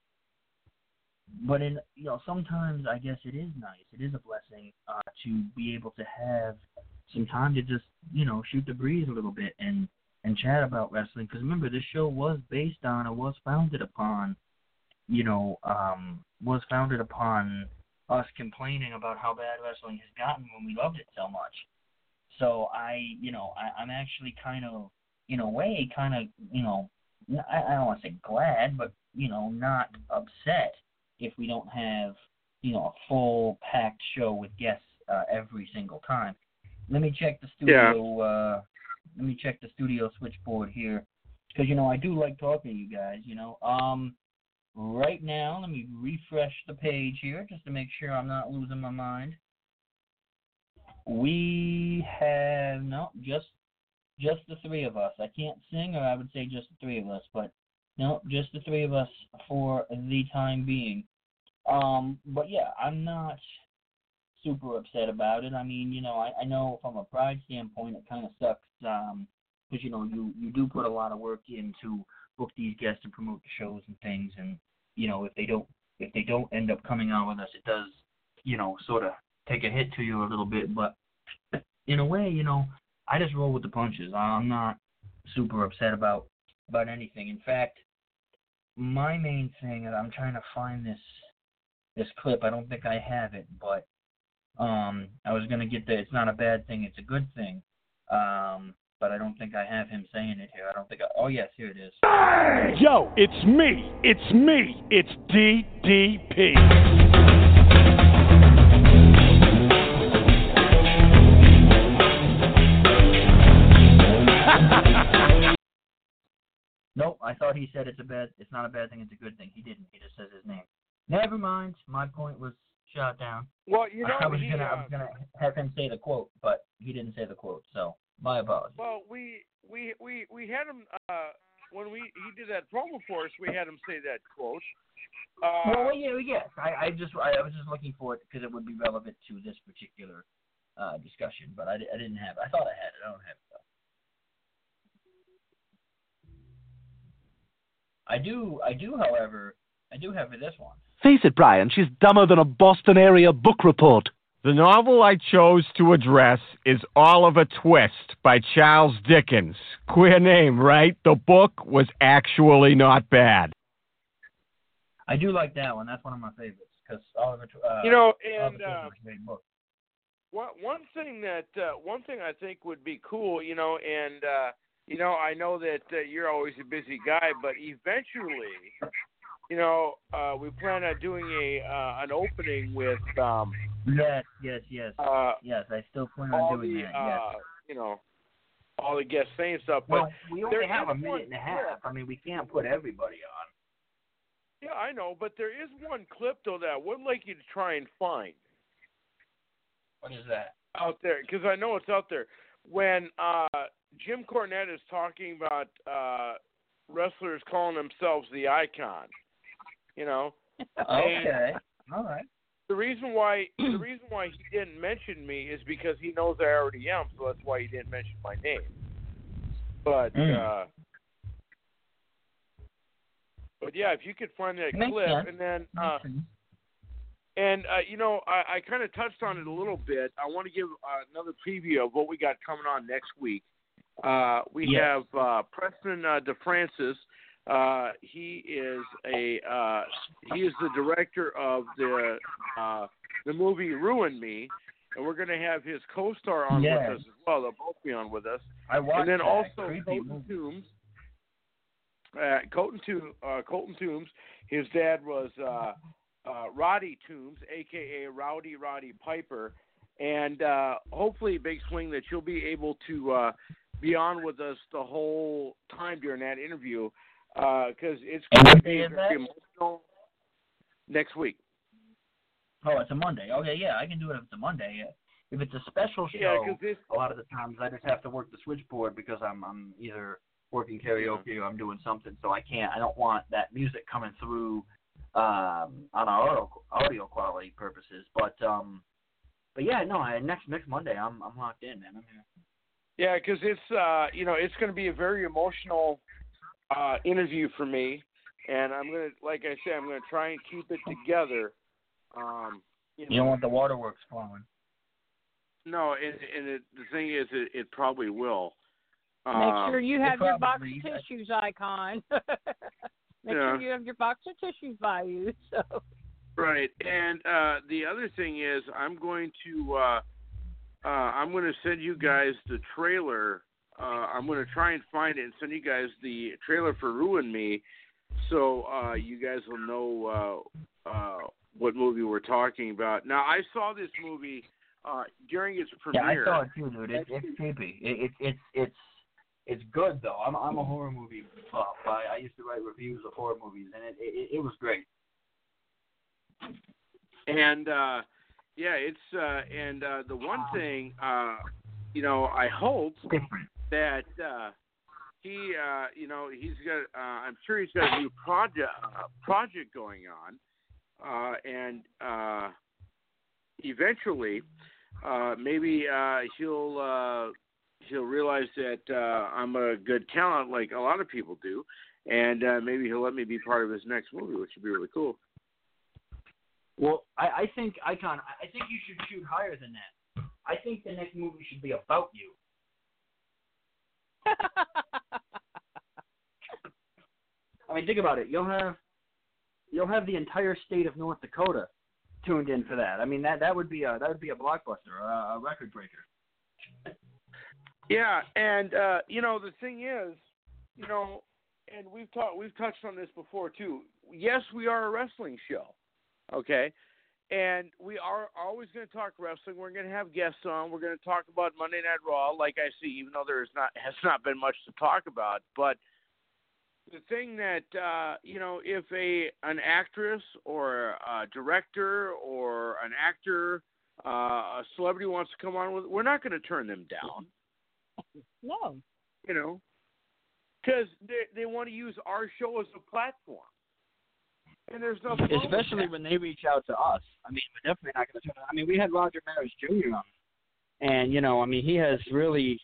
But in you know sometimes I guess it is nice. It is a blessing uh, to be able to have some time to just you know shoot the breeze a little bit and and chat about wrestling. Because remember, this show was based on or was founded upon you know, um, was founded upon us complaining about how bad wrestling has gotten when we loved it so much. So I, you know, I, I'm actually kind of, in a way, kind of, you know, I, I don't want to say glad, but you know, not upset if we don't have, you know, a full packed show with guests uh, every single time. Let me check the studio. Yeah. Uh, let me check the studio switchboard here, because you know I do like talking to you guys. You know, um, right now. Let me refresh the page here just to make sure I'm not losing my mind. We have no just just the three of us. I can't sing, or I would say just the three of us, but no, just the three of us for the time being. Um, but yeah, I'm not super upset about it. I mean, you know, I, I know from a pride standpoint, it kind of sucks um, because you know you you do put a lot of work into book these guests and promote the shows and things. And you know, if they don't if they don't end up coming on with us, it does you know sort of take a hit to you a little bit. But in a way, you know, I just roll with the punches. I'm not super upset about about anything. In fact, my main thing is I'm trying to find this this clip. I don't think I have it, but um, I was gonna get the. It's not a bad thing. It's a good thing. Um, but I don't think I have him saying it here. I don't think. I, oh yes, here it is. Yo, it's me. It's me. It's DDP. Nope, I thought he said it's a bad it's not a bad thing, it's a good thing. He didn't. He just says his name. Never mind. My point was shot down. Well, you know, I was he, gonna uh, I was uh, gonna have him say the quote, but he didn't say the quote, so my apologies. Well, we we we we had him uh, when we he did that promo for us. We had him say that quote. Uh, well, well, yeah, yes. I, I just, I, I was just looking for it because it would be relevant to this particular uh, discussion, but I, I didn't have it. I thought I had it. I don't have it though. I do, I do, however, I do have this one. Face it, Brian, she's dumber than a Boston area book report. The novel I chose to address is Oliver Twist by Charles Dickens. Queer name, right? The book was actually not bad. I do like that one. That's one of my favorites because Oliver. Tw- Uh, you know, Oliver and Twist uh, is a great book. one one thing that uh, one thing I think would be cool, you know, and uh, you know, I know that uh, you're always a busy guy, but eventually, you know, uh, we plan on doing a uh, an opening with um, Yes, yes, yes, uh, yes. I still plan on doing the that. uh, yes. you know, all the guest saying stuff. But Well, we only have a minute one and a half. I mean, we can't put everybody on. yeah, I know, but there is one clip though that I would like you to try and find. What is that? out there because I know it's out there. When uh, Jim Cornette is talking about uh, wrestlers calling themselves the icon, you know, Okay. All right. The reason why the reason why he didn't mention me is because he knows I already am, so that's why he didn't mention my name. But Mm. uh, but yeah, if you could find that Makes clip, sense. and then uh, And uh, you know, I, I kind of touched on it a little bit. I want to give uh, another preview of what we got coming on next week. Uh, we Yes. have uh, Preston uh, DeFrancis. Uh, he is a uh, he is the director of the uh, the movie Ruin Me, and we're going to have his co-star on Yes. with us as well. They'll both be on with us I watched and then that. also Colton. Toombs. Uh, Colton, to- uh, Colton Toombs. His dad was uh, uh, Roddy Toombs, aka Rowdy Roddy Piper, and uh, hopefully, Big Swing, that you'll be able to uh, be on with us the whole time during that interview because it's going to be day is very that? emotional next week. Oh, it's a Monday. Okay, yeah, I can do it if it's a Monday. Yeah. If it's a special show, Yeah, this a lot of the times I just have to work the switchboard because I'm I'm either working karaoke or I'm doing something, so I can't. I don't want that music coming through um, on our audio, audio quality purposes. But um, but yeah, no. I, next next Monday, I'm I'm locked in, man. I'm here. Yeah, because it's uh, you know it's going to be a very emotional uh, interview for me, and I'm gonna, like I said, I'm gonna try and keep it together. Um, you You don't want the waterworks flowing. no, and, and it, the thing is, it, it probably will. Make Um, sure you have your box of tissues icon. Make Yeah. sure you have your box of tissues by you. So Right, and uh, the other thing is, I'm going to uh, uh, I'm going to send you guys the trailer. Uh, I'm going to try and find it and send you guys the trailer for Ruin Me, so uh, you guys will know uh, uh, what movie we're talking about. Now, I saw this movie uh, during its premiere. Yeah, I saw it too, dude. It, it's creepy. It, it, it's it's it's good though. I'm I'm a horror movie buff. I, I used to write reviews of horror movies, and it it, it was great. and uh yeah it's uh and uh the one thing uh you know i hope Different. That uh he uh you know he's got uh i'm sure he's got a new project uh, project going on uh and uh eventually uh maybe uh he'll uh he'll realize that uh i'm a good talent like a lot of people do and uh maybe he'll let me be part of his next movie which would be really cool Well, I, I think Icon. I I think you should shoot higher than that. I think the next movie should be about you. I mean, think about it. You'll have you'll have the entire state of North Dakota tuned in for that. I mean, that that would be a that would be a blockbuster, a, a record breaker. Yeah, and uh, you know the thing is, you know, and we've talked we've touched on this before too. Yes, we are a wrestling show, okay, and we are always going to talk wrestling. We're going to have guests on. We're going to talk about Monday Night Raw, like I see, even though there is not has not been much to talk about. But the thing that uh, you know, if a an actress or a director or an actor, uh, a celebrity wants to come on with, we're not going to turn them down. No. You know, because they they want to use our show as a platform. And there's nothing Especially when they reach out to us. I mean, we're definitely not going to turn. I mean, we had Roger Maris Jr. on, and you know, I mean, he has really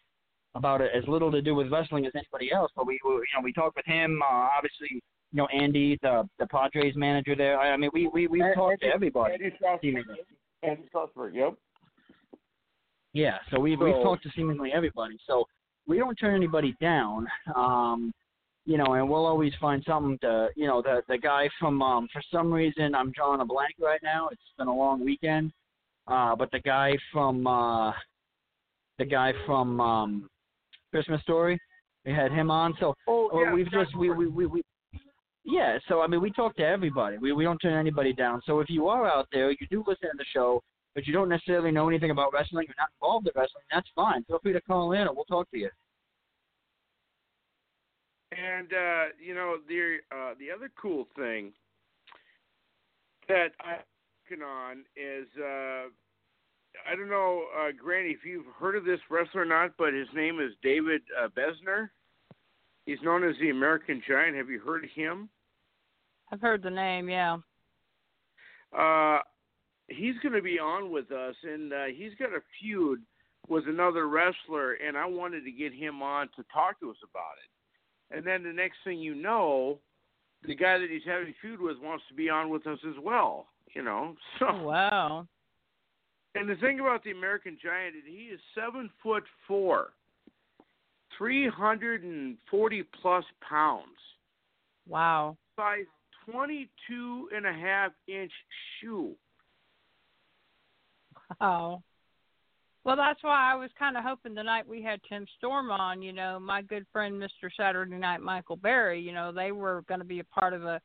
about as little to do with wrestling as anybody else. But we, were, you know, we talked with him. Uh, obviously, you know, Andy, the the Padres manager there. I I mean, we we we And- talked to everybody. Andy Strasberg. seemingly. Andy Strasberg, yep. Yeah, so we we've So- talked to seemingly everybody. So we don't turn anybody down. Um, you know, and we'll always find something to you know, the the guy from um for some reason I'm drawing a blank right now. It's been a long weekend. Uh but the guy from uh the guy from um Christmas Story, we had him on. So Oh, yeah, we've just we, we we we yeah, so I mean we talk to everybody. We we don't turn anybody down. So if you are out there, you do listen to the show, but you don't necessarily know anything about wrestling, you're not involved in wrestling, that's fine. Feel free to call in and we'll talk to you. And uh, you know the uh, the other cool thing that I'm working on is uh, I don't know, uh, Granny, if you've heard of this wrestler or not, but his name is David uh, Besner. He's known as the American Giant. Have you heard of him? I've heard the name, yeah. Uh, he's going to be on with us, and uh, he's got a feud with another wrestler, and I wanted to get him on to talk to us about it. And then the next thing you know, the guy that he's having a feud with wants to be on with us as well. You know, so Oh, wow. and the thing about the American Giant is he is seven foot four, three hundred and forty plus pounds, Wow. size twenty two and a half inch shoe. Wow. Well, that's why I was kind of hoping the night we had Tim Storm on. You know, my good friend Mr. Saturday Night Michael Berry. You know, they were going to be a part of a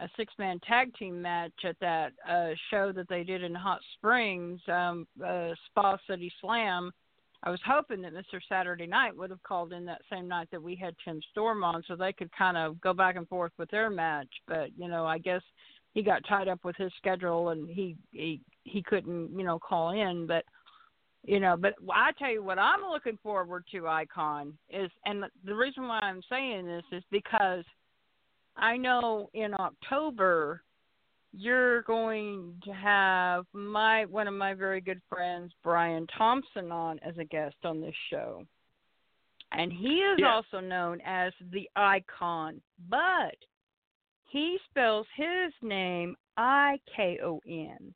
a six man tag team match at that uh show that they did in Hot Springs, um uh Spa City Slam. I was hoping that Mr. Saturday Night would have called in that same night that we had Tim Storm on so they could kind of go back and forth with their match, but you know, I guess he got tied up with his schedule and he he he couldn't, you know, call in, but you know, but I tell you what I'm looking forward to Icon is and the reason why I'm saying this is because I know in October you're going to have my one of my very good friends Brian Thompson on as a guest on this show. And he is Yeah. also known as the Icon, but he spells his name I K O N.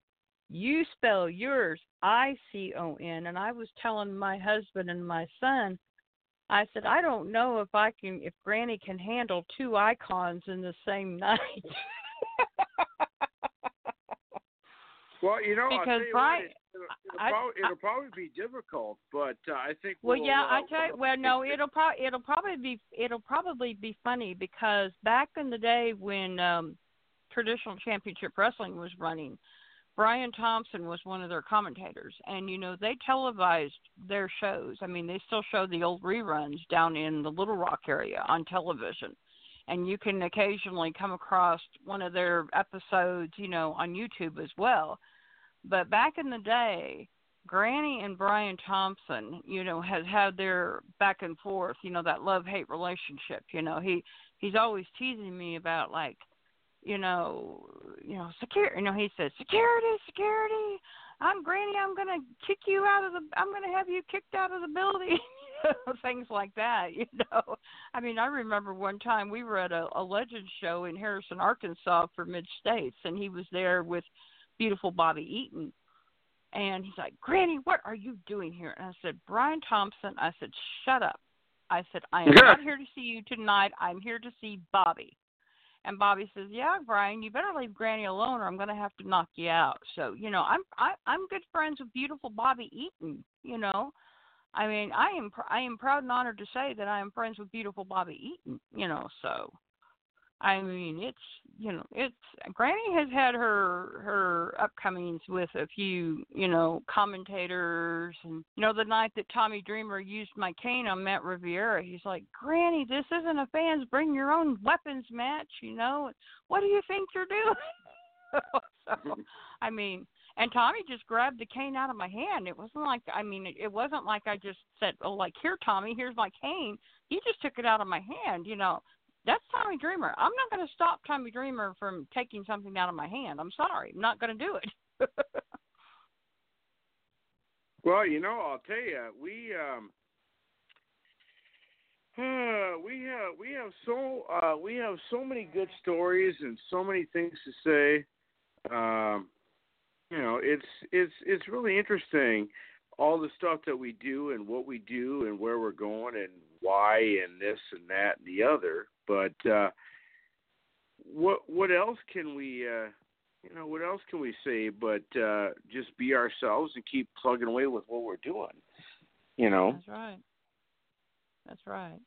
You spell yours I C O N and I was telling my husband and my son I said, I don't know if I can, if Granny can handle two icons in the same night. Well, you know, Because you what, it, it'll, it'll, I- probably, it'll probably be difficult, but uh, I think. well, we'll, yeah, uh, I tell you, well, no, it'll probably, it'll probably be, it'll probably be funny because back in the day when um traditional championship wrestling was running, Brian Thompson was one of their commentators, and you know they televised their shows. I mean, they still show the old reruns down in the Little Rock area on television, and you can occasionally come across one of their episodes, you know, on YouTube as well. But back in the day, Granny and Brian Thompson, you know, has had their back and forth, you know, that love hate relationship. You know, he he's always teasing me about like you know, you know, security. You know, he says, "Security, security. I'm Granny. I'm gonna kick you out of the. I'm gonna have you kicked out of the building." Things like that. You know, I mean, I remember one time we were at a, a legend show in Harrison, Arkansas for Mid States, and he was there with beautiful Bobby Eaton. And he's like, Granny, what are you doing here? And I said, Brian Thompson. I said, shut up. I said, I am not here to see you tonight. I'm here to see Bobby. And Bobby says, "Yeah, Brian, you better leave Granny alone, or I'm going to have to knock you out." So, you know, I'm I, I'm good friends with beautiful Bobby Eaton. You know, I mean, I am I am proud and honored to say that I am friends with beautiful Bobby Eaton. You know, so I mean, it's you know, it's Granny has had her her upcomings with a few, you know, commentators and you know, the night that Tommy Dreamer used my cane on Matt Riviera, he's like, Granny, this isn't a fans bring your own weapons match, you know. What do you think you're doing? so, I mean, and Tommy just grabbed the cane out of my hand. It wasn't like I mean, it, it wasn't like I just said, "Oh, like here, Tommy, here's my cane." He just took it out of my hand. You know, that's Tommy Dreamer. I'm not going to stop Tommy Dreamer from taking something out of my hand. I'm sorry, I'm not going to do it. well, you know, I'll tell you, we um, uh, we have we have so uh, we have so many good stories and so many things to say. Um, you know, it's it's it's really interesting all the stuff that we do and what we do and where we're going and why and this and that and the other. But uh, what what else can we uh, you know what else can we say but uh, just be ourselves and keep plugging away with what we're doing. You know. That's right. That's right.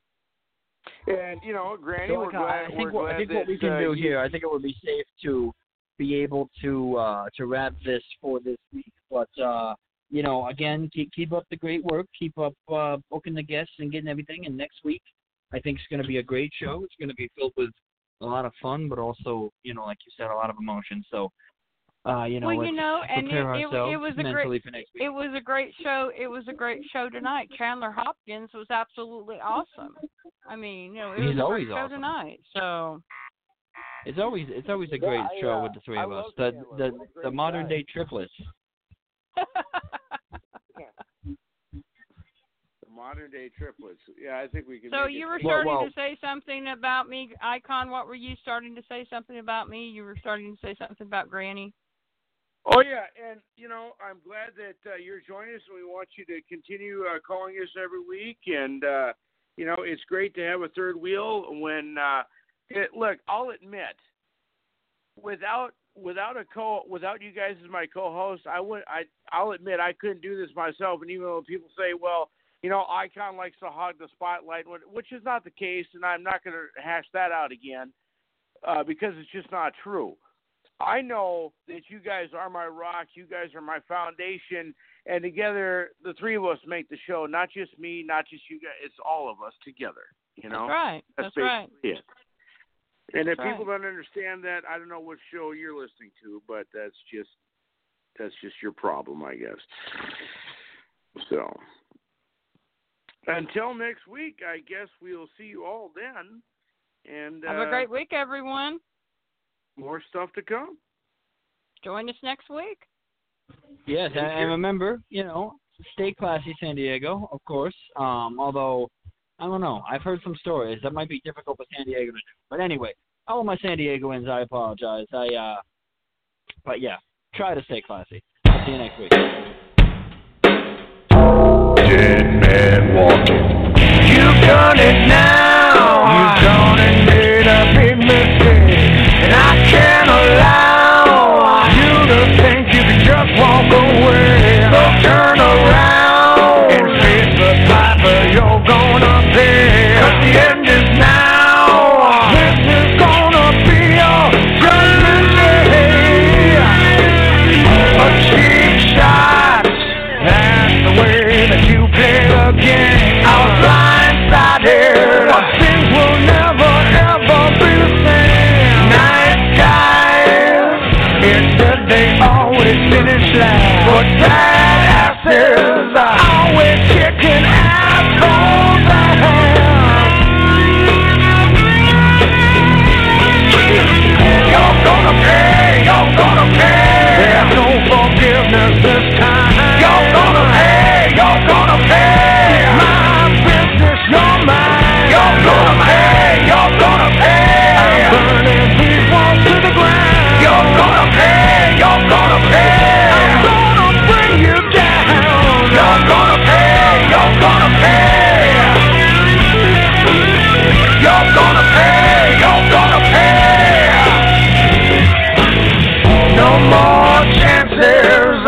And you know, Granny, so, we're glad. I think we're what, glad I think that, what we can uh, do here, I think it would be safe to be able to uh, to wrap this for this week. But uh, you know, again, keep keep up the great work. Keep up uh, booking the guests and getting everything. And next week, I think it's going to be a great show. It's going to be filled with a lot of fun, but also, you know, like you said, a lot of emotion. So, uh, you know, well, let's you know, and it, it, it was a great for next week. it was a great show. It was a great show tonight. Chandler Hopkins was absolutely awesome. I mean, you know, it He's was a always great show awesome. tonight. So It's always it's always a great I, show uh, with the three I of us. The the the modern guy. day triplets. the modern day triplets. Yeah, I think we can. So make you it were big. Well, starting well- to say something about me, Icon. What were you starting to say something about me? You were starting to say something about Granny. Oh yeah, and you know I'm glad that uh, you're joining us, and we want you to continue uh, calling us every week. And uh, you know it's great to have a third wheel. When uh, it, look, I'll admit, without without a co without you guys as my co-host, I would I I'll admit I couldn't do this myself. And even though people say, well, you know, Icon likes to hog the spotlight, which is not the case, and I'm not going to hash that out again uh, because it's just not true. I know that you guys are my rock, you guys are my foundation, and together the three of us make the show. Not just me, not just you guys. It's all of us together. You know, That's right. That's, right. basically it. And if That's people don't understand that, I don't know what show you're listening to, but that's just that's just your problem, I guess. So until next week, I guess we'll see you all then. And Have uh, a great week, everyone. more stuff to come. Join us next week. Yes, and, and remember, you know, stay classy, San Diego, of course. Um, although I don't know, I've heard some stories that might be difficult for San Diego to do. But anyway, all my San Diegoans, I apologize. I, uh, but yeah, try to stay classy. I'll see you next week. Dead man walking. You've done it now. tomorrow.